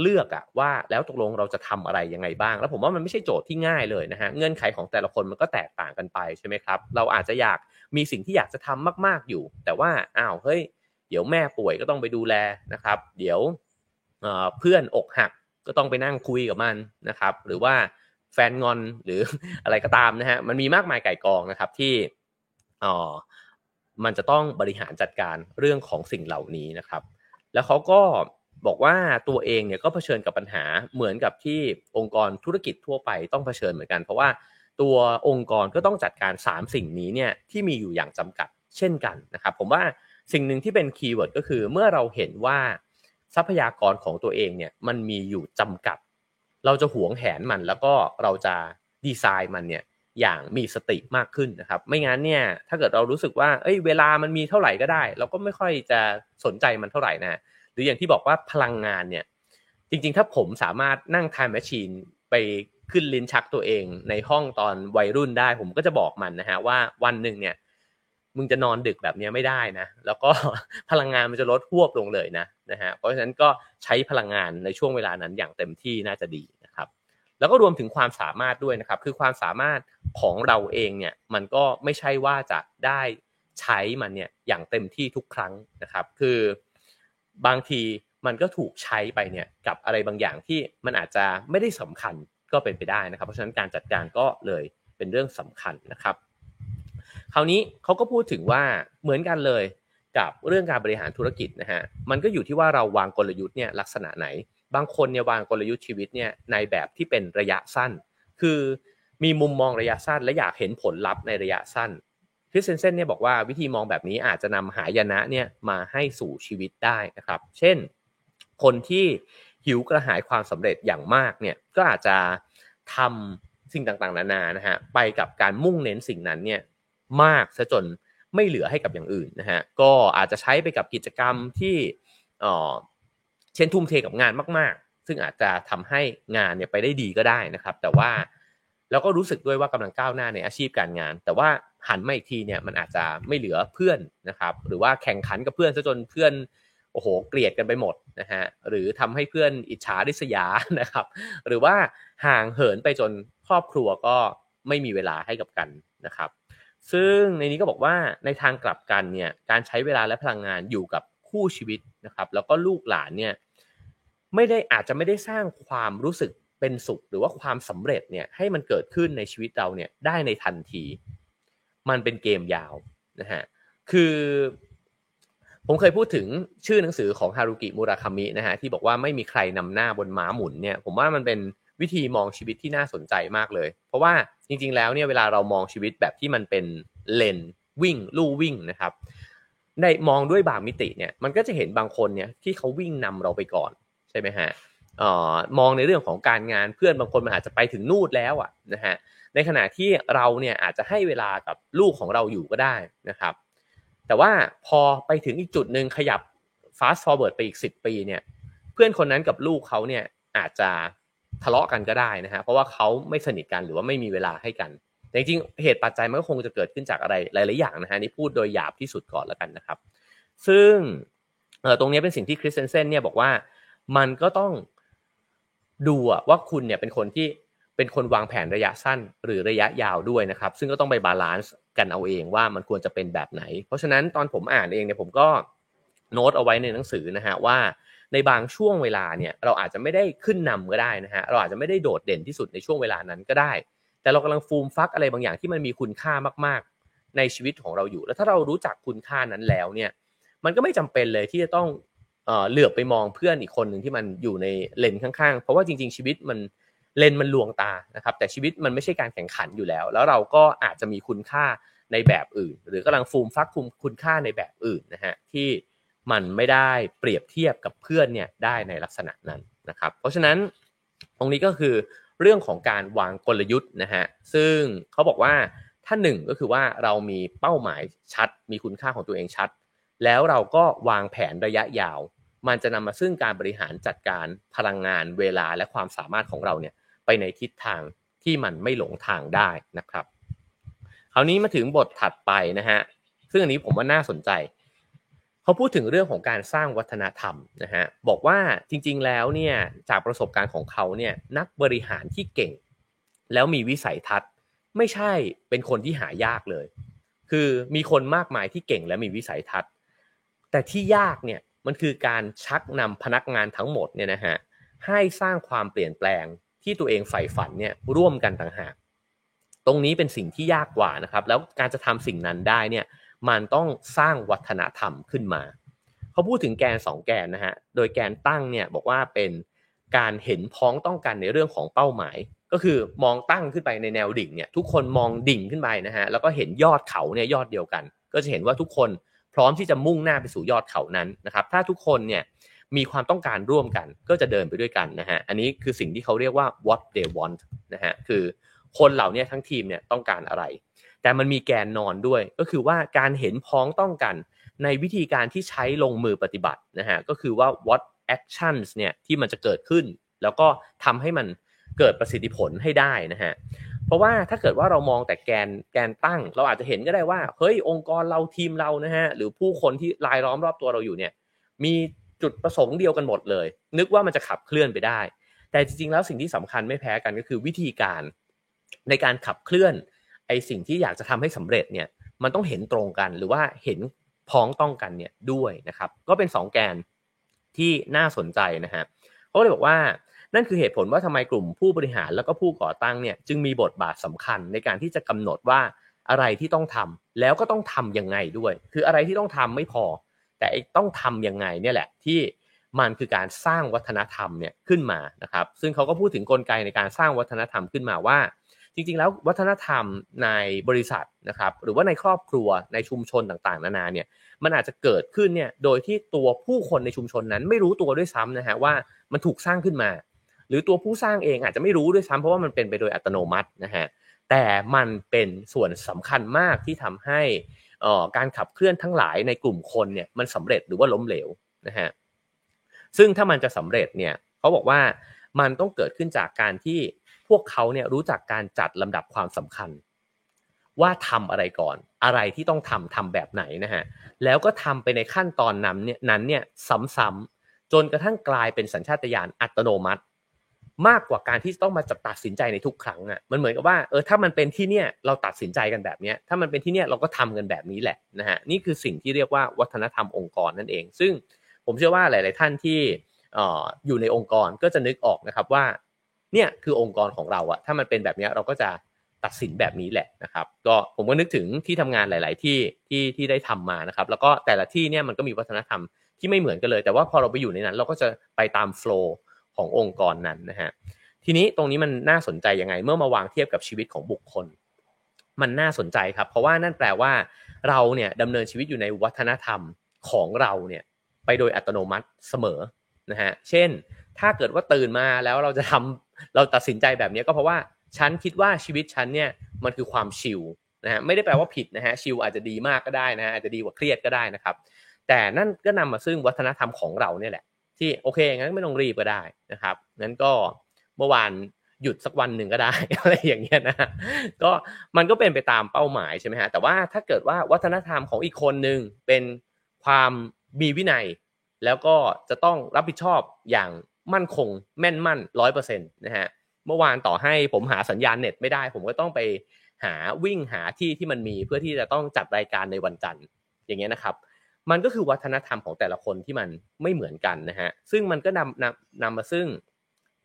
Speaker 1: เลือกอะว่าแล้วตกลงเราจะทำอะไรยังไงบ้าง แล้วผมว่ามันไม่ใช่โจทย์ที่ง่ายเลยนะฮะเงื่อนไขของแต่ละคนมันก็แตกต่างกันไปใช่ไหมครับ เราอาจจะอยาก มีสิ่งที่อยากจะทำมาก ๆอยู่ แต่ว่าอ้าวเฮ้ยเดี๋ยวแม่ป่วยก็ต้องไปดูแลนะครับ เดี๋ยวเพื่อนอกหักก็ต้องไปนั่งคุยกับมันนะครับ หรือว่าแฟนงอนหรืออะไรก็ตามนะฮะมันมีมากมายไก่กองนะครับที่อ๋อมันจะต้องบริหารจัดการเรื่องของสิ่งเหล่านี้นะครับ แล้วเขาก็บอกว่าตัวเองเนี่ยก็เผชิญกับปัญหาเหมือนกับที่องค์กรธุรกิจทั่วไปต้องเผชิญเหมือนกัน เพราะว่า ตัวองค์กรก็ต้องจัดการ 3 สิ่งนี้เนี่ยที่มีอยู่อย่างจำกัดเช่นกันนะครับผมว่าสิ่งหนึ่งที่เป็นคีย์เวิร์ดก็คือเมื่อเราเห็นว่าทรัพยากรของตัวเองเนี่ยมันมีอยู่จำกัด เราจะหวงแหนมันแล้วก็เราจะดีไซน์มันเนี่ยอย่างมีสติมากขึ้นนะครับ ไม่งั้นเนี่ยถ้าเกิดเรารู้สึกว่าเอ้ยเวลามันมีเท่าไหร่ก็ได้ เราก็ไม่ค่อยจะสนใจมันเท่าไหร่นะหรืออย่างที่บอกว่าพลังงานเนี่ยจริงๆ ถ้าผมสามารถนั่งไทม์แมชชีนไป ขึ้นลิ้นชักตัวเองในห้องตอนวัยรุ่นได้ ผมก็จะบอกมันนะฮะว่าวันหนึ่งเนี่ย มึงจะนอนดึกแบบนี้ไม่ได้นะ แล้วก็พลังงานมันจะลดหวบลงเลยนะนะฮะเพราะฉะนั้นก็ใช้พลังงานในช่วงเวลานั้นอย่างเต็มที่น่าจะดีนะครับ แล้วก็รวมถึงความสามารถด้วยนะครับ คือความสามารถของเราเองเนี่ยมันก็ไม่ใช่ว่าจะได้ใช้มันเนี่ยอย่างเต็มที่ทุกครั้งนะครับ คือบางทีมันก็ถูกใช้ไปเนี่ยกับอะไรบางอย่างที่มันอาจจะไม่ได้สำคัญ ก็เป็นไปได้นะครับ เพราะฉะนั้นการจัดการก็เลยเป็นเรื่องสำคัญนะครับ คราวนี้เขาก็พูดถึงว่าเหมือนกันเลยกับเรื่องการบริหารธุรกิจนะฮะมันก็อยู่ที่ว่าเราวางกลยุทธ์เนี่ยลักษณะไหน บางคนเนี่ยวางกลยุทธ์ชีวิตเนี่ยในแบบที่เป็นระยะสั้น คือมีมุมมองระยะสั้น และอยากเห็นผลลัพธ์ในระยะสั้นคริสเซนเซนเนี่ยบอกว่าวิธีมองแบบนี้อาจจะนำหายนะเนี่ยมาให้สู่ชีวิตได้นะครับ เช่น คนที่ หิวกระหายความสำเร็จอย่างมากเนี่ยก็อาจจะทำสิ่งต่างๆ นานานะฮะไปกับการมุ่งเน้นสิ่งนั้นเนี่ยมากซะจนไม่เหลือให้กับอย่างอื่นนะฮะก็อาจจะใช้ไปกับกิจกรรมที่เออเช่นทุ่มเทกับงานมาก ๆ ซึ่งอาจจะทำให้งานเนี่ยไปได้ดีก็ได้นะครับ แต่ว่าแล้วก็รู้สึกด้วยว่ากำลังก้าวหน้าในอาชีพการงาน แต่ว่าหันมาอีกทีเนี่ยมันอาจจะไม่เหลือเพื่อนนะครับ หรือว่าแข่งขันกับเพื่อนซะจนเพื่อน โอ้โหเกลียดกันไปหมดนะฮะหรือทำให้เพื่อนอิจฉาริษยานะครับ หรือว่าห่างเหินไปจนครอบครัวก็ไม่มีเวลาให้กับกันนะครับ ซึ่งในนี้ก็บอกว่าในทางกลับกันเนี่ยการใช้เวลาและพลังงานอยู่กับคู่ชีวิตนะครับ แล้วก็ลูกหลานเนี่ยไม่ได้อาจจะไม่ได้สร้างความรู้สึกเป็นสุข หรือว่าความสำเร็จเนี่ยให้มันเกิดขึ้นในชีวิตเราเนี่ยได้ในทันที มันเป็นเกมยาวนะฮะคือ ผมเคยพูดถึงชื่อหนังสือของฮารุกิมูราคามินะฮะที่บอกว่าไม่มีใครนำหน้าบนม้าหมุนเนี่ยผมว่ามันเป็นวิธีมองชีวิตที่น่าสนใจมากเลย เพราะว่าจริง ๆ แล้วเนี่ยเวลาเรามองชีวิตแบบที่มันเป็นเลนวิ่งลู่วิ่งนะครับในมองด้วยบางมิติเนี่ยมันก็จะเห็นบางคนเนี่ยที่เขาวิ่งนำเราไปก่อนใช่ไหมฮะออมองในเรื่องของการงานเพื่อนบางคนมันอาจจะไปถึงนู่นแล้วอะนะฮะในขณะที่เราเนี่ยอาจจะให้เวลากับลูกของเราอยู่ก็ได้นะครับ แต่ว่าพอไปถึงอีกจุดหนึ่งขยับ fast forward ไปอีก 10 ปีเนี่ย เพื่อนคนนั้นกับลูกเขาเนี่ยอาจจะทะเลาะกันก็ได้นะฮะเพราะว่าเขาไม่สนิทกันหรือว่าไม่มีเวลาให้กัน แต่จริงๆเหตุปัจจัยมันก็คงจะเกิดขึ้นจากอะไรหลายๆอย่างนะฮะนี่พูดโดยหยาบที่สุดก่อนแล้วกันนะครับ ซึ่งตรงนี้เป็นสิ่งที่คริสเตนเซนเนี่ยบอกว่ามันก็ต้องดูว่าคุณเนี่ยเป็นคนที่ เป็นคนวางแผนระยะสั้นหรือระยะยาวด้วยนะครับ ซึ่งก็ต้องไป balance กันเอาเองว่ามันควรจะเป็นแบบไหน เพราะฉะนั้นตอนผมอ่านเองเนี่ยผมก็โน้ตเอาไว้ในหนังสือนะฮะว่าในบางช่วงเวลาเนี่ยเราอาจจะไม่ได้ขึ้นนำก็ได้นะฮะเราอาจจะไม่ได้โดดเด่นที่สุดในช่วงเวลานั้นก็ได้ แต่เรากำลังฟูมฟักอะไรบางอย่างที่มันมีคุณค่ามากๆ ในชีวิตของเราอยู่ แล้วถ้าเรารู้จักคุณค่านั้นแล้วเนี่ยมันก็ไม่จำเป็นเลยที่จะต้องเหลือบไปมองเพื่อนอีกคนหนึ่งที่มันอยู่ในเลนข้างๆ เพราะว่าจริง ๆชีวิตมัน เลนมันลวงตานะครับแต่ชีวิตมันไม่ใช่การแข่งขันอยู่แล้ว แล้วเราก็อาจจะมีคุณค่าในแบบอื่น หรือกำลังฟูมฟักคุมคุณค่าในแบบอื่นนะฮะที่มันไม่ได้เปรียบเทียบกับเพื่อนเนี่ยได้ในลักษณะนั้นนะครับ เพราะฉะนั้นตรงนี้ก็คือเรื่องของการวางกลยุทธ์นะฮะซึ่งเขาบอกว่าถ้าหนึ่งก็คือว่าเรามีเป้าหมายชัด มีคุณค่าของตัวเองชัด แล้วเราก็วางแผนระยะยาว มันจะนำมาซึ่งการบริหารจัดการพลังงานเวลาและความสามารถของเราเนี่ย ไปในทิศทางที่มันไม่หลงทางได้นะครับ คราวนี้มาถึงบทถัดไปนะฮะซึ่งอันนี้ผมว่าน่าสนใจเขาพูดถึงเรื่องของการสร้างวัฒนธรรมนะฮะบอกว่าจริงๆแล้วเนี่ยจากประสบการณ์ของเขาเนี่ยนักบริหารที่เก่ง แล้วมีวิสัยทัศน์ ไม่ใช่เป็นคนที่หายากเลย คือมีคนมากมายที่เก่งและมีวิสัยทัศน์ แต่ที่ยากเนี่ยมันคือการชักนำพนักงานทั้งหมดเนี่ยนะฮะให้สร้างความเปลี่ยนแปลง ที่ตัวเองใฝ่ฝันเนี่ยร่วมกันต่างหากตรงนี้เป็นสิ่งที่ยากกว่านะครับ แล้วการจะทำสิ่งนั้นได้เนี่ยมันต้องสร้างวัฒนธรรมขึ้นมา เขาพูดถึงแกน 2 แกนนะฮะโดยแกนตั้งเนี่ยบอกว่าเป็นการเห็นพ้องต้องกันในเรื่องของเป้าหมาย ก็คือมองตั้งขึ้นไปในแนวดิ่งเนี่ยทุกคนมองดิ่งขึ้นไปนะฮะแล้วก็เห็นยอดเขาเนี่ยยอดเดียวกัน ก็จะเห็นว่าทุกคนพร้อมที่จะมุ่งหน้าไปสู่ยอดเขานั้นนะครับ ถ้าทุกคนเนี่ย มีความต้องการร่วมกัน ก็จะเดินไปด้วยกันนะฮะอันนี้คือสิ่งที่เขาเรียกว่า what they want นะฮะคือคนเหล่านี้ทั้งทีมเนี่ยต้องการอะไร แต่มันมีแกนนอนด้วย ก็คือว่าการเห็นพ้องต้องกันในวิธีการที่ใช้ลงมือปฏิบัตินะฮะก็คือว่า what actions เนี่ยที่มันจะเกิดขึ้น แล้วก็ทำให้มันเกิดประสิทธิผลให้ได้นะฮะเพราะว่าถ้าเกิดว่าเรามองแต่แกนแกนตั้ง เราอาจจะเห็นก็ได้ว่าเฮ้ยองค์กรเราทีมเรานะฮะหรือผู้คนที่รายล้อมรอบตัวเราอยู่เนี่ยมี จุดประสงค์เดียวกันหมดเลย นึกว่ามันจะขับเคลื่อนไปได้ แต่จริงๆแล้วสิ่งที่สำคัญไม่แพ้กันก็คือวิธีการในการขับเคลื่อนไอสิ่งที่อยากจะทำให้สำเร็จเนี่ยมันต้องเห็นตรงกันหรือว่าเห็นพ้องต้องกันเนี่ยด้วยนะครับ ก็เป็น 2 แกนที่น่าสนใจนะฮะเขาเลยบอกว่านั่นคือเหตุผลว่าทำไมกลุ่มผู้บริหารแล้วก็ผู้ก่อตั้งเนี่ยจึงมีบทบาทสำคัญในการที่จะกำหนดว่าอะไรที่ต้องทำแล้วก็ต้องทํำยังไงด้วย คืออะไรที่ต้องทำไม่พอ แต่ต้องทํำยังไงเนี่ยแหละที่มันคือการสร้างวัฒนธรรมเนี่ยขึ้นมานะครับ ซึ่งเขาก็พูดถึงกลไกในการสร้างวัฒนธรรมขึ้นมาว่า จริงๆ แล้ววัฒนธรรมในบริษัทนะครับ หรือว่าในครอบครัวในชุมชนต่างๆ นานาเนี่ยมันอาจจะเกิดขึ้นเนี่ยโดยที่ตัวผู้คนในชุมชนนั้นไม่รู้ตัวด้วยซ้ำนะฮะว่ามันถูกสร้างขึ้นมา หรือตัวผู้สร้างเองอาจจะไม่รู้ด้วยซ้ำเพราะว่ามันเป็นไปโดยอัตโนมัตินะฮะแต่มันเป็นส่วนสำคัญมากที่ทำให้ การขับเคลื่อนทั้งหลายในกลุ่มคนเนี่ยมันสำเร็จหรือว่าล้มเหลวนะฮะซึ่งถ้ามันจะสำเร็จเนี่ยเขาบอกว่ามันต้องเกิดขึ้นจากการที่พวกเขาเนี่ยรู้จักการจัดลำดับความสำคัญ ว่าทำอะไรก่อน อะไรที่ต้องทำทำแบบไหนนะฮะแล้วก็ทำไปในขั้นตอนนั้นเนี่ยนั้นเนี่ยซ้ำๆจนกระทั่งกลายเป็นสัญชาตญาณอัตโนมัติ มากกว่าการที่ต้องมาจัตัดสินใจในทุกครั้งอะมันเหมือนกับว่าเออถ้ามันเป็นที่เนี่ยเราตัดสินใจกันแบบเนี้ยถ้ามันเป็นที่เนี่ยเราก็ทำกันแบบนี้แหละนะฮะนี่คือสิ่งที่เรียกว่าวัฒนธรรมองค์กรนั่นเอง ซึ่งผมเชื่อว่าหลาย ๆ ท่านที่อยู่ในองค์กรก็จะนึกออกนะครับว่าเนี่ยคือองค์กรของเราอะถ้ามันเป็นแบบนี้เราก็จะตัดสินแบบนี้แหละนะครับก็ผมก็นึกถึงที่ทำงานหลาย ๆ ที่ที่ที่ได้ทำมานะครับแล้วก็แต่ละที่เนี่ยมันก็มีวัฒนธรรมที่ไม่เหมือนกันเลย แต่ว่าพอเราไปอยู่ในนั้น เราก็จะไปตามโฟล์ ขององค์กรนั้นนะฮะทีนี้ตรงนี้มันน่าสนใจยังไง เมื่อมาวางเทียบกับชีวิตของบุคคล มันน่าสนใจครับ เพราะว่านั่นแปลว่า เราเนี่ยดำเนินชีวิตอยู่ในวัฒนธรรมของเราเนี่ยไปโดยอัตโนมัติเสมอนะฮะเช่น ถ้าเกิดว่าตื่นมาแล้วเราจะทำเราตัดสินใจแบบนี้ก็เพราะว่าฉันคิดว่าชีวิตฉันเนี่ยมันคือความชิลนะฮะไม่ได้แปลว่าผิดนะฮะชิลอาจจะดีมากก็ได้นะอาจจะดีกว่าเครียดก็ได้นะครับ แต่นั่นก็นำมาซึ่งวัฒนธรรมของเราเนี่ยแหละ ที่โอเคงั้นไม่ต้องรีบก็ได้นะครับงั้นก็เมื่อวานหยุดสักวันหนึ่งก็ได้อะไรอย่างเงี้ยนะก็มันก็เป็นไปตามเป้าหมายใช่ไหมฮะแต่ว่าถ้าเกิดว่าวัฒนธรรมของอีกคนหนึ่งเป็นความมีวินัย แล้วก็จะต้องรับผิดชอบอย่างมั่นคงแม่นมั่นร้อยเปอร์เซ็นต์นะฮะเมื่อวานต่อให้ผมหาสัญญาณเน็ตไม่ได้ ผมก็ต้องไปหาวิ่งหาที่ที่มันมีเพื่อที่จะต้องจัดรายการในวันจันทร์อย่างเงี้ยนะครับ มันก็คือวัฒนธรรมของแต่ละคนที่มันไม่เหมือนกันนะฮะซึ่งมันก็นำนำนำมาซึ่ง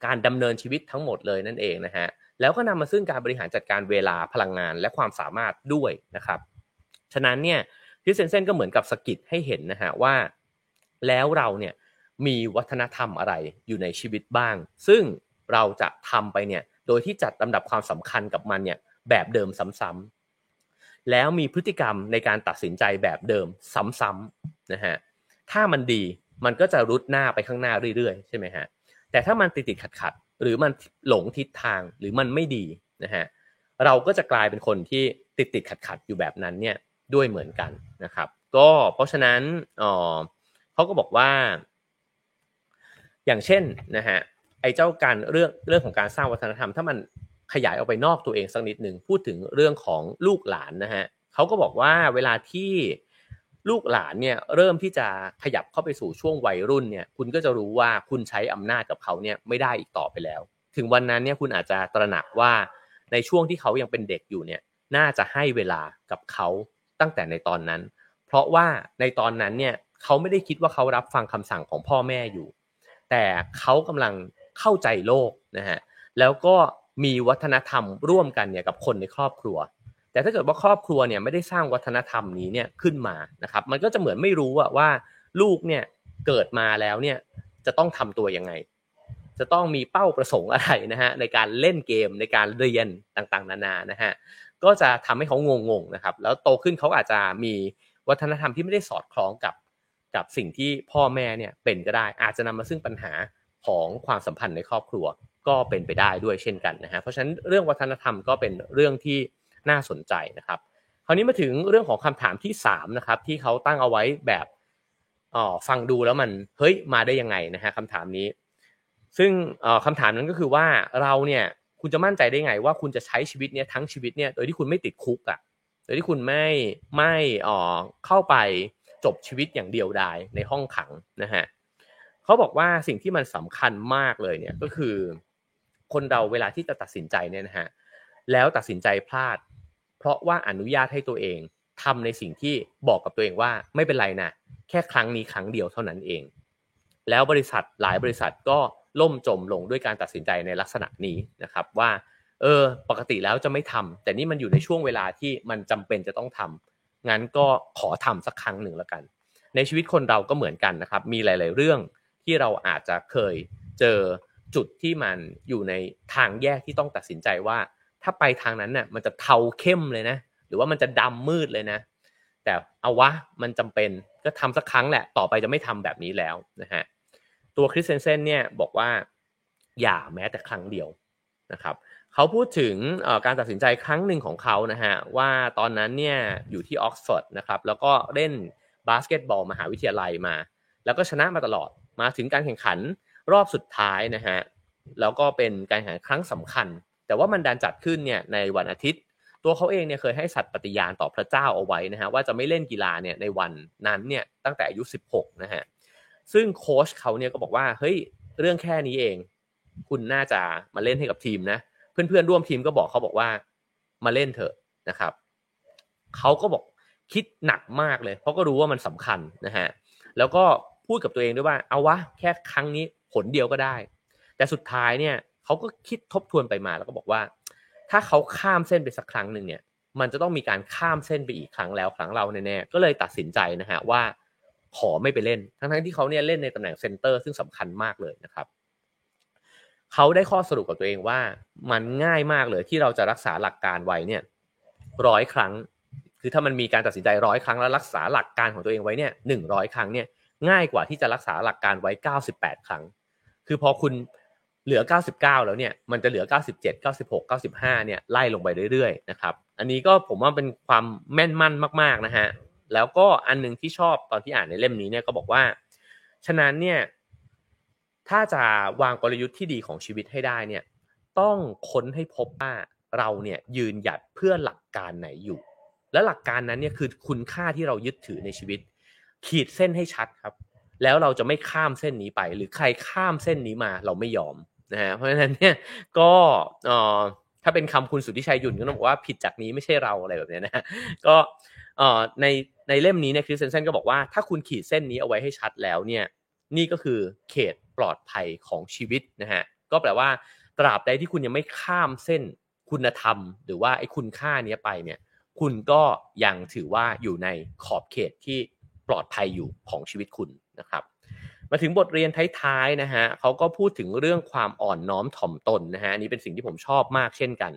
Speaker 1: การดำเนินชีวิตทั้งหมดเลยนั่นเองนะฮะแล้วก็นำมาซึ่งการบริหารจัดการเวลาพลังงานและความสามารถด้วยนะครับฉะนั้นเนี่ยพิสเซนเซนก็เหมือนกับสกิดให้เห็นนะฮะว่า แล้วเราเนี่ยมีวัฒนธรรมอะไรอยู่ในชีวิตบ้าง ซึ่งเราจะทำไปเนี่ยโดยที่จัดลำดับความสำคัญกับมันเนี่ยแบบเดิมซ้ำๆ แล้วมีพฤติกรรมในการตัดสินใจแบบเดิมซ้ำๆนะฮะถ้ามันดีมันก็จะรุดหน้าไปข้างหน้าเรื่อยๆใช่ไหมฮะแต่ถ้ามันติดติดขัดขัดหรือมันหลงทิศทางหรือมันไม่ดีนะฮะเราก็จะกลายเป็นคนที่ติดติดขัดขัดอยู่แบบนั้นเนี่ยด้วยเหมือนกันนะครับ ก็เพราะฉะนั้นอ๋อเขาก็บอกว่า อย่างเช่นนะฮะไอ้เจ้าการเรื่องเรื่องของการสร้างวัฒนธรรม ถ้ามัน ขยายออกไปนอกตัวเองสักนิดหนึ่งพูดถึงเรื่องของลูกหลานนะฮะเขาก็บอกว่าเวลาที่ลูกหลานเนี่ยเริ่มที่จะขยับเข้าไปสู่ช่วงวัยรุ่นเนี่ยคุณก็จะรู้ว่าคุณใช้อำนาจกับเขาเนี่ยไม่ได้อีกต่อไปแล้ว ถึงวันนั้นเนี่ยคุณอาจจะตระหนักว่าในช่วงที่เขายังเป็นเด็กอยู่เนี่ยน่าจะให้เวลากับเขาตั้งแต่ในตอนนั้น เพราะว่าในตอนนั้นเนี่ยเขาไม่ได้คิดว่าเขารับฟังคำสั่งของพ่อแม่อยู่ แต่เขากำลังเข้าใจโลกนะฮะแล้วก็ มีวัฒนธรรมร่วมกันเนี่ยกับคนในครอบครัว แต่ถ้าเกิดว่าครอบครัวเนี่ยไม่ได้สร้างวัฒนธรรมนี้เนี่ยขึ้นมานะครับ มันก็จะเหมือนไม่รู้ว่าลูกเนี่ยเกิดมาแล้วเนี่ยจะต้องทำตัวยังไง จะต้องมีเป้าประสงค์อะไรนะฮะในการเล่นเกมในการเรียนต่างๆ นานานะฮะก็จะทำให้เขางงๆนะครับ แล้วโตขึ้นเขาอาจจะมีวัฒนธรรมที่ไม่ได้สอดคล้องกับกับสิ่งที่พ่อแม่เนี่ยเป็นก็ได้ อาจจะนำมาซึ่งปัญหาของความสัมพันธ์ในครอบครัว ก็เป็นไปได้ด้วยเช่นกันนะฮะเพราะฉะนั้นเรื่องวัฒนธรรมก็เป็นเรื่องที่น่าสนใจนะครับคราวนี้มาถึงเรื่องของคำถามที่3นะครับที่เขาตั้งเอาไว้แบบอ๋อฟังดูแล้วมันเฮ้ยมาได้ยังไงนะฮะคำถามนี้ ซึ่งคำถามนั้นก็คือว่าเราเนี่ยคุณจะมั่นใจได้ไงว่าคุณจะใช้ชีวิตเนี่ยทั้งชีวิตเนี่ยโดยที่คุณไม่ติดคุกอะ่ะโดยที่คุณไม่ไม่อ๋อเข้าไปจบชีวิตอย่างเดียวดายในห้องขังนะฮะเขาบอกว่าสิ่งที่มันสำคัญมากเลยเนี่ยก็คือ คนเราเวลาที่จะตัดสินใจเนี่ยนะฮะแล้วตัดสินใจพลาด เพราะว่าอนุญาตให้ตัวเองทำในสิ่งที่บอกกับตัวเองว่าไม่เป็นไรนะแค่ครั้งนี้ครั้งเดียวเท่านั้นเอง แล้วบริษัทหลายบริษัทก็ล่มจมลงด้วยการตัดสินใจในลักษณะนี้นะครับว่าเออปกติแล้วจะไม่ทำแต่นี่มันอยู่ในช่วงเวลาที่มันจำเป็นจะต้องทำงั้นก็ขอทำสักครั้งหนึ่งแล้วกัน ในชีวิตคนเราก็เหมือนกันนะครับ มีหลาย ๆ เรื่องที่เราอาจจะเคยเจอ จุดที่มันอยู่ในทางแยกที่ต้องตัดสินใจว่า ถ้าไปทางนั้นน่ะมันจะเทาเข้มเลยนะ หรือว่ามันจะดำมืดเลยนะ แต่เอาวะมันจำเป็นก็ทำสักครั้งแหละ ต่อไปจะไม่ทำแบบนี้แล้วนะฮะตัวคริสเซนเซนเนี่ยบอกว่าอย่าแม้แต่ครั้งเดียวนะครับเขาพูดถึงการตัดสินใจครั้งหนึ่งของเขานะฮะว่าตอนนั้นเนี่ยอยู่ที่ออกซฟอร์ดนะครับแล้วก็เล่นบาสเกตบอลมหาวิทยาลัยมา แล้วก็ชนะมาตลอดมาถึงการแข่งขัน รอบสุดท้ายนะฮะแล้วก็เป็นการแข่งครั้งสำคัญ แต่ว่ามันดันจัดขึ้นเนี่ยในวันอาทิตย์ ตัวเขาเองเนี่ยเคยให้สัตย์ปฏิญาณต่อพระเจ้าเอาไว้นะฮะว่าจะไม่เล่นกีฬาเนี่ยในวันนั้นเนี่ยตั้งแต่อายุ 16นะฮะซึ่งโค้ชเขาเนี่ยก็บอกว่าเฮ้ยเรื่องแค่นี้เอง คุณน่าจะมาเล่นให้กับทีมนะเพื่อนๆร่วมทีมก็บอกเขาบอกว่ามาเล่นเถอะนะครับเขาก็บอกคิดหนักมากเลย เพราะก็รู้ว่ามันสำคัญนะฮะแล้วก็พูดกับตัวเองด้วยว่าเอาวะแค่ครั้งนี้ ผลเดียวก็ได้ แต่สุดท้ายเนี่ยเขาก็คิดทบทวนไปมาแล้วก็บอกว่า ถ้าเขาข้ามเส้นไปสักครั้งหนึ่งเนี่ยมันจะต้องมีการข้ามเส้นไปอีกครั้งแล้วครั้งเราแน่ๆก็เลยตัดสินใจนะฮะว่าขอไม่ไปเล่น ทั้งๆที่เขาเนี่ยเล่นในตำแหน่ง center ซึ่งสำคัญมากเลยนะครับเขาได้ข้อสรุปกับตัวเองว่ามันง่ายมากเลยที่เราจะรักษาหลักการไว้เนี่ยร้อยครั้ง คือถ้ามันมีการตัดสินใจร้อยครั้งแล้วรักษาหลักการของตัวเองไว้เนี่ยหนึ่งร้อยครั้งเนี่ยง่ายกว่าที่จะรักษาหลักการไว้เก้าสิบแปดครั้ง คือพอคุณเหลือเก้าสิบเก้าแล้วเนี่ย มันจะเหลือเก้าสิบเจ็ดเก้าสิบหกเก้าสิบห้าเนี่ย ไล่ลงไปเรื่อยๆ นะครับ อันนี้ก็ผมว่าเป็นความแม่นมั่นมาก ๆ นะฮะ แล้วก็อันนึงที่ชอบตอนที่อ่านในเล่มนี้เนี่ยก็บอกว่า ฉะนั้นเนี่ย ถ้าจะวางกลยุทธ์ที่ดีของชีวิตให้ได้เนี่ย ต้องค้นให้พบว่าเราเนี่ยยืนหยัดเพื่อหลักการไหนอยู่ และหลักการนั้นเนี่ยคือคุณค่าที่เรายึดถือในชีวิต ขีดเส้นให้ชัดครับ แล้วเราจะไม่ข้ามเส้นนี้ไป หรือใครข้ามเส้นนี้มาเราไม่ยอมนะฮะเพราะฉะนั้นเนี่ยก็เอ่อถ้าเป็นคำคุณสุทธิชัยหยุ่นก็ต้องบอกว่าผิดจากนี้ไม่ใช่เราอะไรแบบนี้นะก็เอ่อในในเล่มนี้เนี่ยคริสเซนเซนก็บอกว่าถ้าคุณขีดเส้นนี้เอาไว้ให้ชัดแล้วเนี่ยนี่ก็คือเขตปลอดภัยของชีวิตนะฮะก็แปลว่าตราบใดที่คุณยังไม่ข้ามเส้นคุณธรรม หรือว่าไอ้คุณค่านี้ไปเนี่ยคุณก็ยังถือว่าอยู่ในขอบเขตที่ปลอดภัยอยู่ของชีวิตคุณ นะครับมาถึงบทเรียนท้ายๆนะฮะเขาก็พูดถึงเรื่องความอ่อนน้อมถ่อมตนนะฮะนี่เป็นสิ่งที่ผมชอบมากเช่นกัน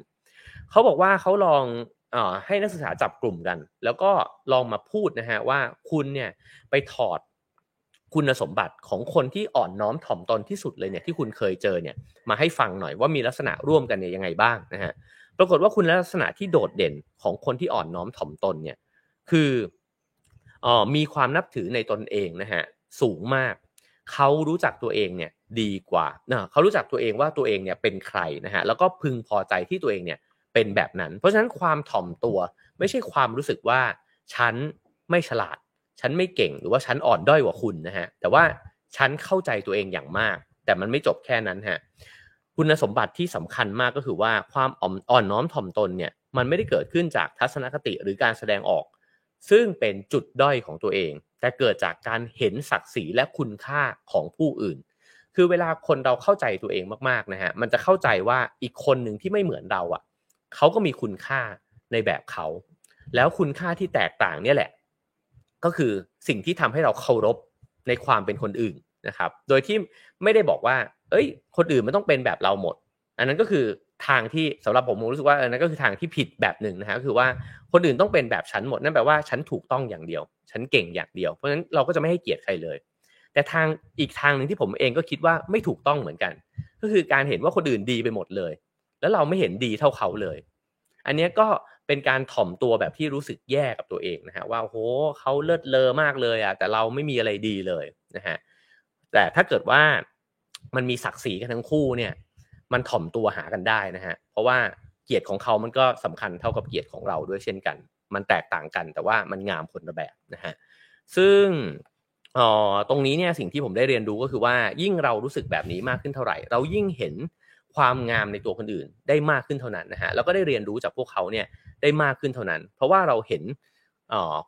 Speaker 1: เขาบอกว่าเขาลองอให้นักศึกษาจับกลุ่มกัน แล้วก็ลองมาพูดนะฮะว่าคุณเนี่ยไปถอดคุณสมบัติของคนที่อ่อนน้อมถ่อมตนที่สุดเลยเนี่ยที่คุณเคยเจอเนี่ยมาให้ฟังหน่อยว่ามีลักษณะร่วมกันเนี่ยยังไงบ้างนะฮะปรากฏว่าคุณลักษณะที่โดดเด่นของคนที่อ่อนน้อมถ่อมตนเนี่ยคืออมีความนับถือในตนเองนะฮะ สูงมาก เขารู้จักตัวเองเนี่ยดีกว่านะเขารู้จักตัวเองว่าตัวเองเนี่ยเป็นใครนะฮะแล้วก็พึงพอใจที่ตัวเองเนี่ยเป็นแบบนั้น เพราะฉะนั้นความถ่อมตัวไม่ใช่ความรู้สึกว่าฉันไม่ฉลาด ฉันไม่เก่งหรือว่าฉันอ่อนด้อยกว่าคุณนะฮะแต่ว่าฉันเข้าใจตัวเองอย่างมาก แต่มันไม่จบแค่นั้นฮะคุณสมบัติที่สำคัญมากก็คือว่าความอ่อนน้อมถ่อมตนเนี่ยมันไม่ได้เกิดขึ้นจากทัศนคติหรือการแสดงออก ซึ่งเป็นจุดด้อยของตัวเอง แต่เกิดจากการเห็นศักดิ์ศรีและคุณค่าของผู้อื่น คือเวลาคนเราเข้าใจตัวเองมากๆนะฮะมันจะเข้าใจว่าอีกคนหนึ่งที่ไม่เหมือนเราอะเขาก็มีคุณค่าในแบบเขา แล้วคุณค่าที่แตกต่างเนี่ยแหละ ก็คือสิ่งที่ทำให้เราเคารพในความเป็นคนอื่นนะครับ โดยที่ไม่ได้บอกว่า เอ้ย คนอื่นมันต้องเป็นแบบเราหมด อันนั้นก็คือ ทางที่สำหรับผมผมรู้สึกว่าอันนั้นก็คือทางที่ผิดแบบหนึ่งนะฮะก็คือว่าคนอื่นต้องเป็นแบบฉันหมดนั่นแปลว่าฉันถูกต้องอย่างเดียว ฉันเก่งอย่างเดียวเพราะฉะนั้นเราก็จะไม่ให้เกียรติใครเลย แต่ทางอีกทางหนึ่งที่ผมเองก็คิดว่าไม่ถูกต้องเหมือนกัน ก็คือการเห็นว่าคนอื่นดีไปหมดเลย แล้วเราไม่เห็นดีเท่าเขาเลย อันนี้ก็เป็นการถ่อมตัวแบบที่รู้สึกแย่กับตัวเองนะฮะว่าโอ้โหเขาเลิศเลอมากเลยอะแต่เราไม่มีอะไรดีเลยนะฮะแต่ถ้าเกิดว่ามันมีศักดิ์ศรีกันทั้งคู่เนี่ย มันถ่อมตัวหากันได้นะฮะ เพราะว่าเกียรติของเขามันก็สำคัญเท่ากับเกียรติของเราด้วยเช่นกัน มันแตกต่างกันแต่ว่ามันงามคนละแบบนะฮะ ซึ่งอ๋อตรงนี้เนี่ยสิ่งที่ผมได้เรียนรู้ก็คือว่ายิ่งเรารู้สึกแบบนี้มากขึ้นเท่าไหร่ เรายิ่งเห็นความงามในตัวคนอื่นได้มากขึ้นเท่านั้นนะฮะแล้วก็ได้เรียนรู้จากพวกเขาเนี่ยได้มากขึ้นเท่านั้น เพราะว่าเราเห็น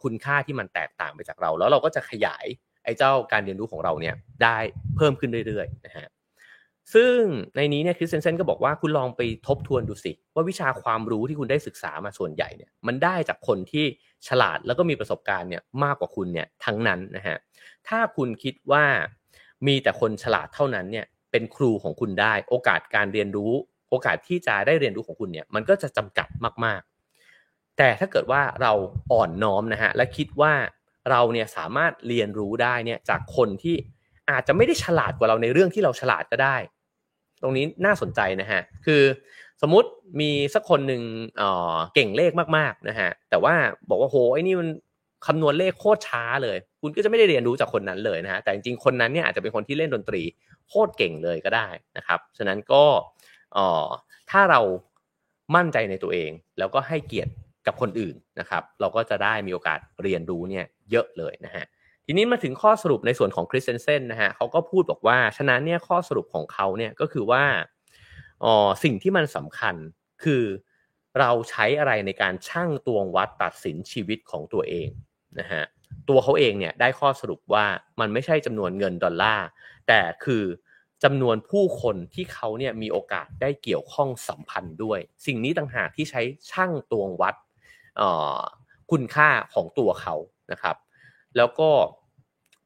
Speaker 1: คุณค่าที่มันแตกต่างไปจากเรา แล้วเราก็จะขยายไอ้เจ้าการเรียนรู้ของเราเนี่ยได้เพิ่มขึ้นเรื่อยๆนะฮะ ซึ่งในนี้เนี่ยคริสเซนเซนก็บอกว่าคุณลองไปทบทวนดูสิ ว่าวิชาความรู้ที่คุณได้ศึกษามาส่วนใหญ่เนี่ยมันได้จากคนที่ฉลาดแล้วก็มีประสบการณ์เนี่ยมากกว่าคุณเนี่ยทั้งนั้นนะฮะถ้าคุณคิดว่ามีแต่คนฉลาดเท่านั้นเนี่ยเป็นครูของคุณได้ โอกาสการเรียนรู้ โอกาสที่จะได้เรียนรู้ของคุณเนี่ยมันก็จะจำกัดมากๆ แต่ถ้าเกิดว่าเราอ่อนน้อมนะฮะและคิดว่าเราเนี่ยสามารถเรียนรู้ได้เนี่ยจากคนที่อาจจะไม่ได้ฉลาดกว่าเราในเรื่องที่เราฉลาดก็ได้ ตรงนี้น่าสนใจนะฮะ คือสมมติมีสักคนหนึ่งเก่งเลขมากๆนะฮะ แต่ว่าบอกว่าโหไอ้นี่มันคำนวณเลขโคตรช้าเลย คุณก็จะไม่ได้เรียนรู้จากคนนั้นเลยนะฮะ แต่จริงๆ คนนั้นเนี่ยอาจจะเป็นคนที่เล่นดนตรีโคตรเก่งเลยก็ได้นะครับ ฉะนั้นก็ถ้าเรามั่นใจในตัวเอง แล้วก็ให้เกียรติกับคนอื่นนะครับ เราก็จะได้มีโอกาสเรียนรู้เนี่ยเยอะเลยนะฮะ ทีนี้มาถึงข้อสรุปในส่วนของคริสเซนเซนนะฮะเขาก็พูดบอกว่า ฉะนั้นเนี่ยข้อสรุปของเขาเนี่ยก็คือว่าอ๋อสิ่งที่มันสำคัญคือเราใช้อะไรในการชั่งตวงวัดตัดสินชีวิตของตัวเองนะฮะตัวเขาเองเนี่ยได้ข้อสรุปว่ามันไม่ใช่จำนวนเงินดอลลาร์แต่คือจำนวนผู้คนที่เขาเนี่ยมีโอกาสได้เกี่ยวข้องสัมพันธ์ด้วย สิ่งนี้ต่างหากที่ใช้ช่างตวงวัดคุณค่าของตัวเขานะครับ แล้วก็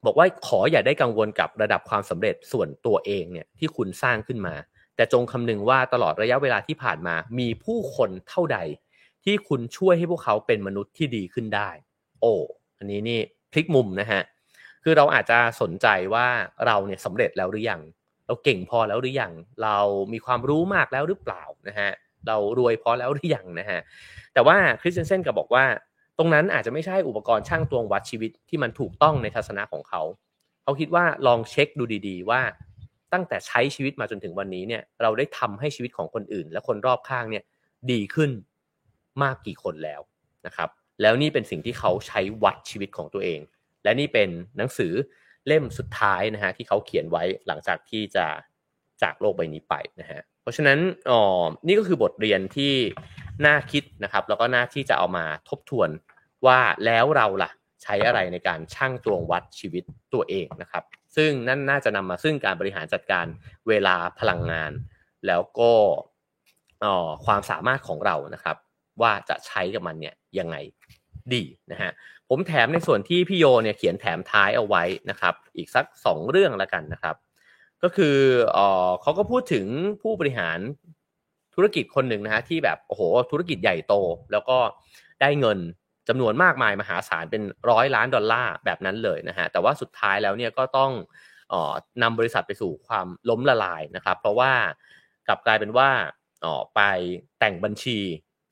Speaker 1: บอกว่าขออย่าได้กังวลกับระดับความสำเร็จส่วนตัวเองเนี่ยที่คุณสร้างขึ้นมา แต่จงคำนึงว่าตลอดระยะเวลาที่ผ่านมา มีผู้คนเท่าใด ที่คุณช่วยให้พวกเขาเป็นมนุษย์ที่ดีขึ้นได้ โอ้อันนี้นี่พลิกมุมนะฮะคือเราอาจจะสนใจว่าเราเนี่ยสำเร็จแล้วหรือยังเราเก่งพอแล้วหรือยังเรามีความรู้มากแล้วหรือเปล่านะฮะเรารวยพอแล้วหรือยังนะฮะแต่ว่าคริสเตนเซนก็บอกว่า ตรงนั้นอาจจะไม่ใช่อุปกรณ์ช่างตวงวัดชีวิตที่มันถูกต้องในทัศนะของเขา เขาคิดว่าลองเช็คดูดี ๆ ว่าตั้งแต่ใช้ชีวิตมาจนถึงวันนี้เนี่ย เราได้ทำให้ชีวิตของคนอื่น และคนรอบข้างเนี่ยดีขึ้นมากกี่คนแล้วนะครับ แล้วนี่เป็นสิ่งที่เขาใช้วัดชีวิตของตัวเอง และนี่เป็นหนังสือเล่มสุดท้ายนะฮะที่เขาเขียนไว้หลังจากที่จะจากโลกใบนี้ไปนะฮะ เพราะฉะนั้นอ๋อนี่ก็คือบทเรียนที่ น่าคิดนะครับ แล้วก็น่าที่จะเอามาทบทวนว่าแล้วเราล่ะใช้อะไรในการชั่งตวงวัดชีวิตตัวเองนะครับ ซึ่งนั่นน่าจะนำมาซึ่งการบริหารจัดการเวลาพลังงาน แล้วก็ความสามารถของเรานะครับ ว่าจะใช้กับมันเนี่ยยังไงดีนะฮะผมแถมในส่วนที่พี่โยเนี่ยเขียนแถมท้ายเอาไว้นะครับ อีกสักสองเรื่องแล้วกันนะครับ ก็คือเออเขาก็พูดถึงผู้บริหาร ธุรกิจคนหนึ่งนะฮะที่แบบโอ้โหธุรกิจใหญ่โต แล้วก็ได้เงินจำนวนมากมายมหาศาลเป็นร้อยล้านดอลลาร์แบบนั้นเลยนะฮะแต่ว่าสุดท้ายแล้วเนี่ยก็ต้องออนำบริษัทไปสู่ความล้มละลายนะครับ เพราะว่ากลับกลายเป็นว่าออไปแต่งบัญชี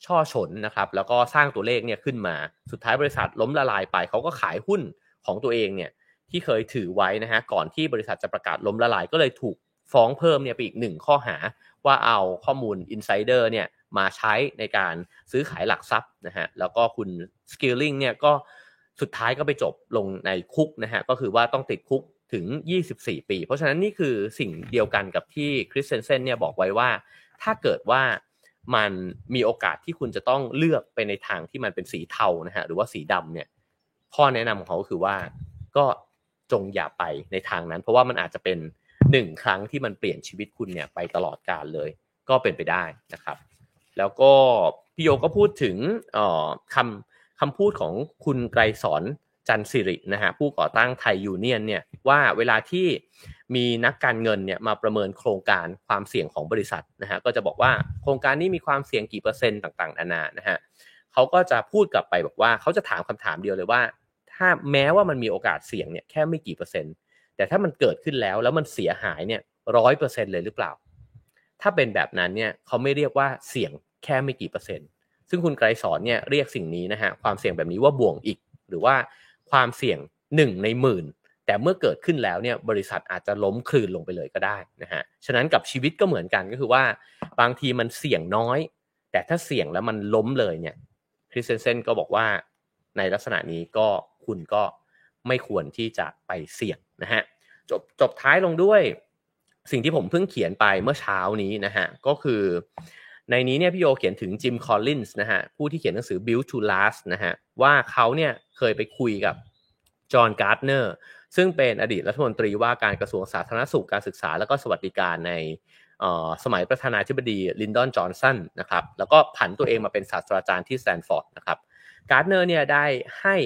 Speaker 1: ฉ้อฉลนะครับแล้วก็สร้างตัวเลขเนี่ยขึ้นมาสุดท้ายบริษัทล้มละลายไปเขาก็ขายหุ้นของตัวเองเนี่ยที่เคยถือไว้นะฮะก่อนที่บริษัทจะประกาศล้มละลายก็เลยถูก ฟ้องเพิ่มเนี่ยไปอีกหนึ่งข้อหาว่าเอาข้อมูล insider เนี่ยมาใช้ในการซื้อขายหลักทรัพย์นะฮะแล้วก็คุณสกิลลิงเนี่ยก็สุดท้ายก็ไปจบลงในคุกนะฮะก็คือว่าต้องติดคุกถึง 24 ปี เพราะฉะนั้นนี่คือสิ่งเดียวกันกับที่คริสเตนเซนเนี่ยบอกไว้ว่า ถ้าเกิดว่ามันมีโอกาสที่คุณจะต้องเลือกไปในทางที่มันเป็นสีเทานะฮะหรือว่าสีดำเนี่ยข้อแนะนำของเขาคือว่าก็จงอย่าไปในทางนั้น เพราะว่ามันอาจจะเป็น หนึ่งครั้งที่มันเปลี่ยนชีวิตคุณเนี่ยไปตลอดกาลเลยก็เป็นไปได้นะครับ แล้วก็พี่โยก็พูดถึงคำคำพูดของคุณไกรสอนจันสิรินะฮะผู้ก่อตั้งไทยยูเนียนเนี่ยว่าเวลาที่มีนักการเงินเนี่ยมาประเมินโครงการความเสี่ยงของบริษัทนะฮะก็จะบอกว่าโครงการนี้มีความเสี่ยงกี่เปอร์เซ็นต์ต่างๆนานานะฮะเขาก็จะพูดกลับไปบอกว่าเขาจะถามคำถามเดียวเลยว่า ถ้าแม้ว่ามันมีโอกาสเสี่ยงเนี่ยแค่ไม่กี่เปอร์เซ็นต์ แต่ถ้ามันเกิดขึ้นแล้วแล้วมันเสียหายเนี่ยร้อยเปอร์เซ็นต์เลยหรือเปล่า ถ้าเป็นแบบนั้นเนี่ยเขาไม่เรียกว่าเสี่ยงแค่ไม่กี่เปอร์เซ็นต์ ซึ่งคุณไกรสอนเนี่ยเรียกสิ่งนี้นะฮะความเสี่ยงแบบนี้ว่าบ่วงอีก หรือว่าความเสี่ยงหนึ่งในหมื่น แต่เมื่อเกิดขึ้นแล้วเนี่ยบริษัทอาจจะล้มคลืนลงไปเลยก็ได้นะฮะ ฉะนั้นกับชีวิตก็เหมือนกันก็คือว่า บางทีมันเสี่ยงน้อย แต่ถ้าเสี่ยงแล้วมันล้มเลยเนี่ยคริสเซนเซนก็บอกว่าในลักษณะนี้ก็คุณก็ไม่ควรที่จะไปเสี่ยง นะฮะจบจบท้ายลงด้วย สิ่งที่ผมเพิ่งเขียนไปเมื่อเช้านี้นะฮะก็คือในนี้เนี่ยพี่โยเขียนถึงจิมคอลลินส์นะฮะผู้ที่เขียนหนังสือ Build to Last นะฮะว่าเขาเนี่ยเคยไปคุยกับจอห์นการ์ดเนอร์ซึ่งเป็นอดีตรัฐมนตรีว่าการกระทรวงสาธารณสุขการศึกษา และก็สวัสดิการในสมัยประธานาธิบดีลินดอนจอห์นสันนะครับแล้วก็ผันตัวเองมาเป็นศาสตราจารย์ที่สแตนฟอร์ดนะครับการ์ดเนอร์เนี่ยได้ให้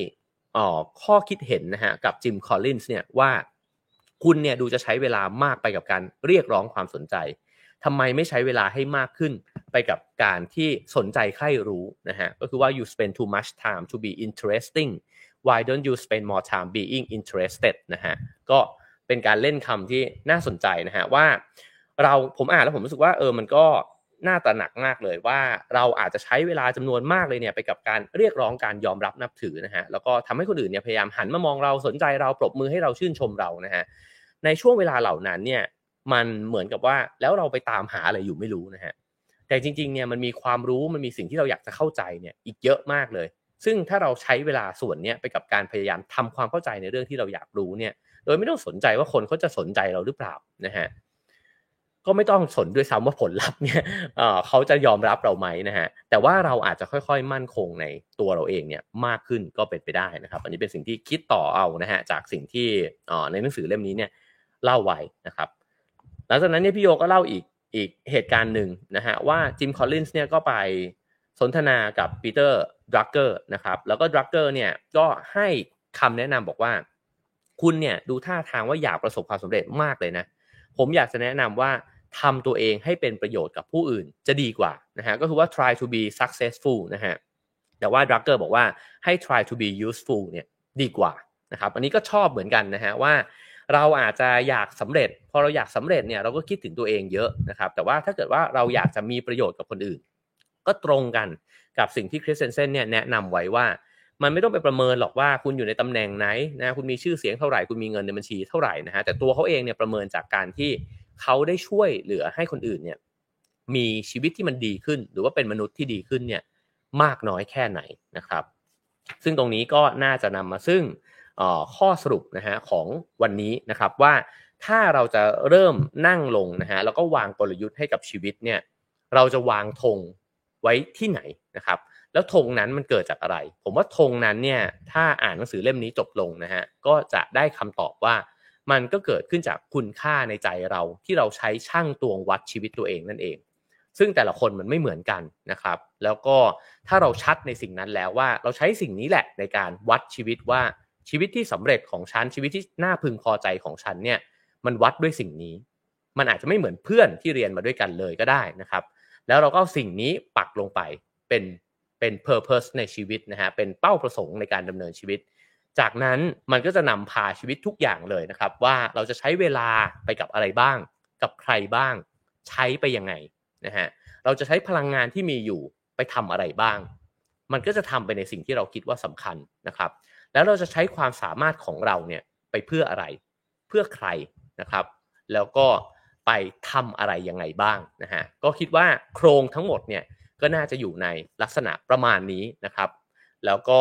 Speaker 1: ข้อคิดเห็นนะฮะกับจิมคอลลินส์เนี่ยว่าคุณเนี่ยดูจะใช้เวลามากไปกับการเรียกร้องความสนใจทำไมไม่ใช้เวลาให้มากขึ้นไปกับการที่สนใจใคร่รู้นะฮะก็คือว่า you spend too much time to be interesting why don't you spend more time being interested นะฮะก็เป็นการเล่นคำที่น่าสนใจนะฮะว่าเราผมอ่านแล้วผมรู้สึกว่าเออมันก็ น่าตระหนักมากเลยว่าเราอาจจะใช้เวลาจำนวนมากเลยเนี่ยไปกับการเรียกร้องการยอมรับนับถือนะฮะแล้วก็ทำให้คนอื่นเนี่ยพยายามหันมามองเราสนใจเราปรบมือให้เราชื่นชมเรานะฮะในช่วงเวลาเหล่านั้นเนี่ยมันเหมือนกับว่าแล้วเราไปตามหาอะไรอยู่ไม่รู้นะฮะแต่จริงๆเนี่ยมันมีความรู้มันมีสิ่งที่เราอยากจะเข้าใจเนี่ยอีกเยอะมากเลย ซึ่งถ้าเราใช้เวลาส่วนเนี้ยไปกับการพยายามทำความเข้าใจในเรื่องที่เราอยากรู้เนี่ยโดยไม่ต้องสนใจว่าคนเขาจะสนใจเราหรือเปล่านะฮะ ก็ไม่ต้องสนด้วยซ้ำว่าผลลัพธ์เนี่ยเขาจะยอมรับเราไหมนะฮะ แต่ว่าเราอาจจะค่อยๆมั่นคงในตัวเราเองเนี่ยมากขึ้นก็เป็นไปได้นะครับ อันนี้เป็นสิ่งที่คิดต่อเอานะฮะจากสิ่งที่ในหนังสือเล่มนี้เนี่ยเล่าไว้นะครับ หลังจากนั้นเนี่ยพี่โยก็เล่าอีกอีกเหตุการณ์หนึ่งนะฮะว่าจิมคอลลินส์เนี่ยก็ไปสนทนากับปีเตอร์ดรักเกอร์นะครับ แล้วก็ดรักเกอร์เนี่ยก็ให้คำแนะนำบอกว่า คุณเนี่ยดูท่าทางว่าอยากประสบความสำเร็จมากเลยนะ ผมอยากจะแนะนำว่า ทำตัวเองให้เป็นประโยชน์กับผู้อื่นจะดีกว่านะฮะก็คือว่า try to be successful นะฮะแต่ว่าดรักเกอร์บอกว่าให้ try to be useful เนี่ยดีกว่านะครับอันนี้ก็ชอบเหมือนกันนะฮะว่า เราอาจจะอยากสำเร็จ พอเราอยากสำเร็จเนี่ยเราก็คิดถึงตัวเองเยอะนะครับแต่ว่าถ้าเกิดว่าเราอยากจะมีประโยชน์กับคนอื่น ก็ตรงกันกับสิ่งที่คริสเซนเซนเนี่ยแนะนำไว้ว่ามันไม่ต้องไปประเมินหรอกว่าคุณอยู่ในตำแหน่งไหนนะคุณมีชื่อเสียงเท่าไหร่คุณมีเงินในบัญชีเท่าไหร่นะฮะแต่ตัวเขาเองเนี่ยประเมินจากการที่ เขาได้ช่วยเหลือให้คนอื่นเนี่ยมีชีวิตที่มันดีขึ้น หรือว่าเป็นมนุษย์ที่ดีขึ้นเนี่ยมากน้อยแค่ไหนนะครับ ซึ่งตรงนี้ก็น่าจะนำมาซึ่งข้อสรุปนะฮะของวันนี้นะครับว่าถ้าเราจะเริ่มนั่งลงนะฮะแล้วก็วางกลยุทธ์ให้กับชีวิตเนี่ยเราจะวางธงไว้ที่ไหนนะครับ แล้วธงนั้นมันเกิดจากอะไร ผมว่าธงนั้นเนี่ยถ้าอ่านหนังสือเล่มนี้จบลงนะฮะก็จะได้คำตอบว่า มันก็เกิดขึ้นจากคุณค่าในใจเราที่เราใช้ช่างตวงวัดชีวิตตัวเองนั่นเอง ซึ่งแต่ละคนมันไม่เหมือนกันนะครับ แล้วก็ถ้าเราชัดในสิ่งนั้นแล้วว่าเราใช้สิ่งนี้แหละในการวัดชีวิตว่าชีวิตที่สำเร็จของฉันชีวิตที่น่าพึงพอใจของฉันเนี่ยมันวัดด้วยสิ่งนี้ มันอาจจะไม่เหมือนเพื่อนที่เรียนมาด้วยกันเลยก็ได้นะครับ แล้วเราก็เอาสิ่งนี้ปักลงไปเป็นเป็น purpose ในชีวิตนะฮะเป็นเป้าประสงค์ในการดำเนินชีวิต จากนั้นมันก็จะนำพาชีวิตทุกอย่างเลยนะครับ ว่าเราจะใช้เวลาไปกับอะไรบ้าง กับใครบ้าง ใช้ไปยังไงนะฮะเราจะใช้พลังงานที่มีอยู่ไปทำอะไรบ้าง มันก็จะทำไปในสิ่งที่เราคิดว่าสำคัญนะครับ แล้วเราจะใช้ความสามารถของเราเนี่ยไปเพื่ออะไร เพื่อใครนะครับ แล้วก็ไปทำอะไรยังไงบ้างนะฮะก็คิดว่าโครงทั้งหมดเนี่ยก็น่าจะอยู่ในลักษณะประมาณนี้นะครับ แล้วก็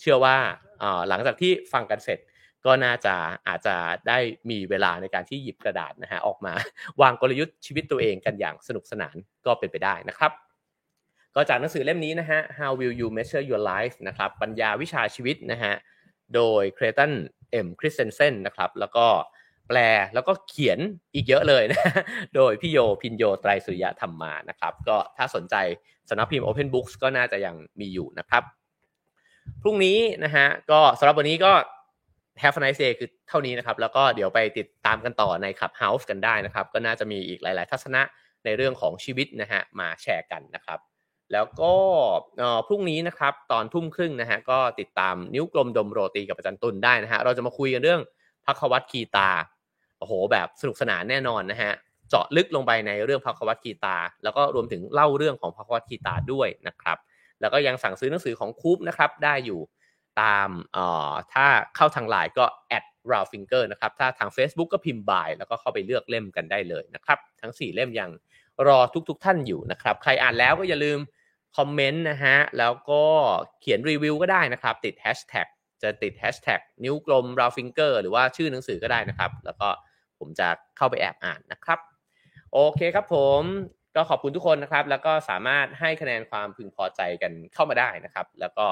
Speaker 1: เชื่อว่า หลังจากที่ฟังกันเสร็จก็น่าจะอาจจะได้มีเวลาในการที่หยิบกระดาษนะฮะออกมา วางกลยุทธ์ชีวิตตัวเองกันอย่างสนุกสนานก็เป็นไปได้นะครับ ก็จากหนังสือเล่มนี้นะฮะ How Will You Measure Your Life นะครับปัญญาวิชาชีวิตนะฮะโดยเครตันเอ็มคริสเซนเซนนะครับแล้วก็แปลแล้วก็เขียนอีกเยอะเลยนะ โดยพี่โยพินโยไตรสุริยะธรรมมานะครับ ก็ถ้าสนใจสำนักพิมพ์ Open Books ก็น่าจะยังมีอยู่นะครับ พรุ่งนี้นะฮะก็สำหรับวันนี้ก็ Have a nice day คือเท่านี้นะครับ แล้วก็เดี๋ยวไปติดตามกันต่อใน Clubhouse กันได้นะครับ ก็น่าจะมีอีกหลาย ๆ ทัศนะในเรื่องของชีวิตนะฮะมาแชร์กันนะครับ แล้วก็พรุ่งนี้นะครับตอนทุ่มครึ่งนะฮะก็ติดตามนิ้วกลมดมโรตีกับอาจารย์ตุลได้นะฮะเราจะมาคุยกันเรื่องพักวัตคีตาโอ้โห แบบสนุกสนานแน่นอนนะฮะเจาะลึกลงไปในเรื่องพักวัตคีตา แล้วก็รวมถึงเล่าเรื่องของภควัทคีตาด้วยนะครับ แล้วก็ยังสั่งซื้อหนังสือของ KOOB นะครับได้อยู่ตามเอ่อถ้าเข้าทางไลน์ก็ add Roundfinger นะครับถ้าทาง Facebook ก็พิมพ์ buy แล้วก็เข้าไปเลือกเล่มกันได้เลยนะครับทั้ง 4 เล่มยังรอทุกๆทท่านอยู่นะครับใครอ่านแล้วก็อย่าลืมคอมเมนต์นะฮะแล้วก็เขียนรีวิวก็ได้นะครับ ติดแฮชแท็กจะติดแฮชแท็กนิ้วกลม Roundfinger หรือว่าชื่อหนังสือก็ได้นะครับ แล้วก็ผมจะเข้าไปแอบอ่านนะครับ โอเคครับผม ก็ขอบคุณทุกคนนะครับ แล้วก็สามารถให้คะแนนความพึงพอใจกันเข้ามาได้นะครับ แล้วก็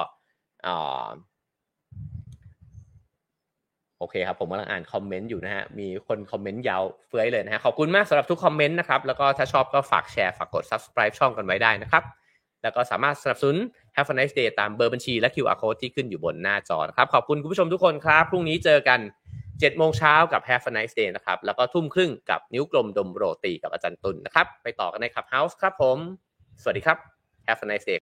Speaker 1: โอเคครับ ผมกำลังอ่านคอมเมนต์อยู่นะฮะ มีคนคอมเมนต์ยาวเฟ้ยเลยนะฮะ ขอบคุณมากสำหรับทุกคอมเมนต์นะครับ แล้วก็ถ้าชอบก็ฝากแชร์ฝากกด subscribe ช่องกันไว้ได้นะครับ แล้วก็สามารถสนับสนุน Have a nice day ตามเบอร์บัญชีและ QR code ที่ขึ้นอยู่บนหน้าจอนะครับ ขอบคุณคุณผู้ชมทุกคนครับ พรุ่งนี้เจอกัน 7โมงเช้ากับ Have a nice day นะครับ แล้วก็ทุ่มครึ่งกับนิ้วกลมดมโรตีกับอาจารย์ตุลนนะครับ ไปต่อกันในคับเฮาส์ครับผม สวัสดีครับ Have a nice day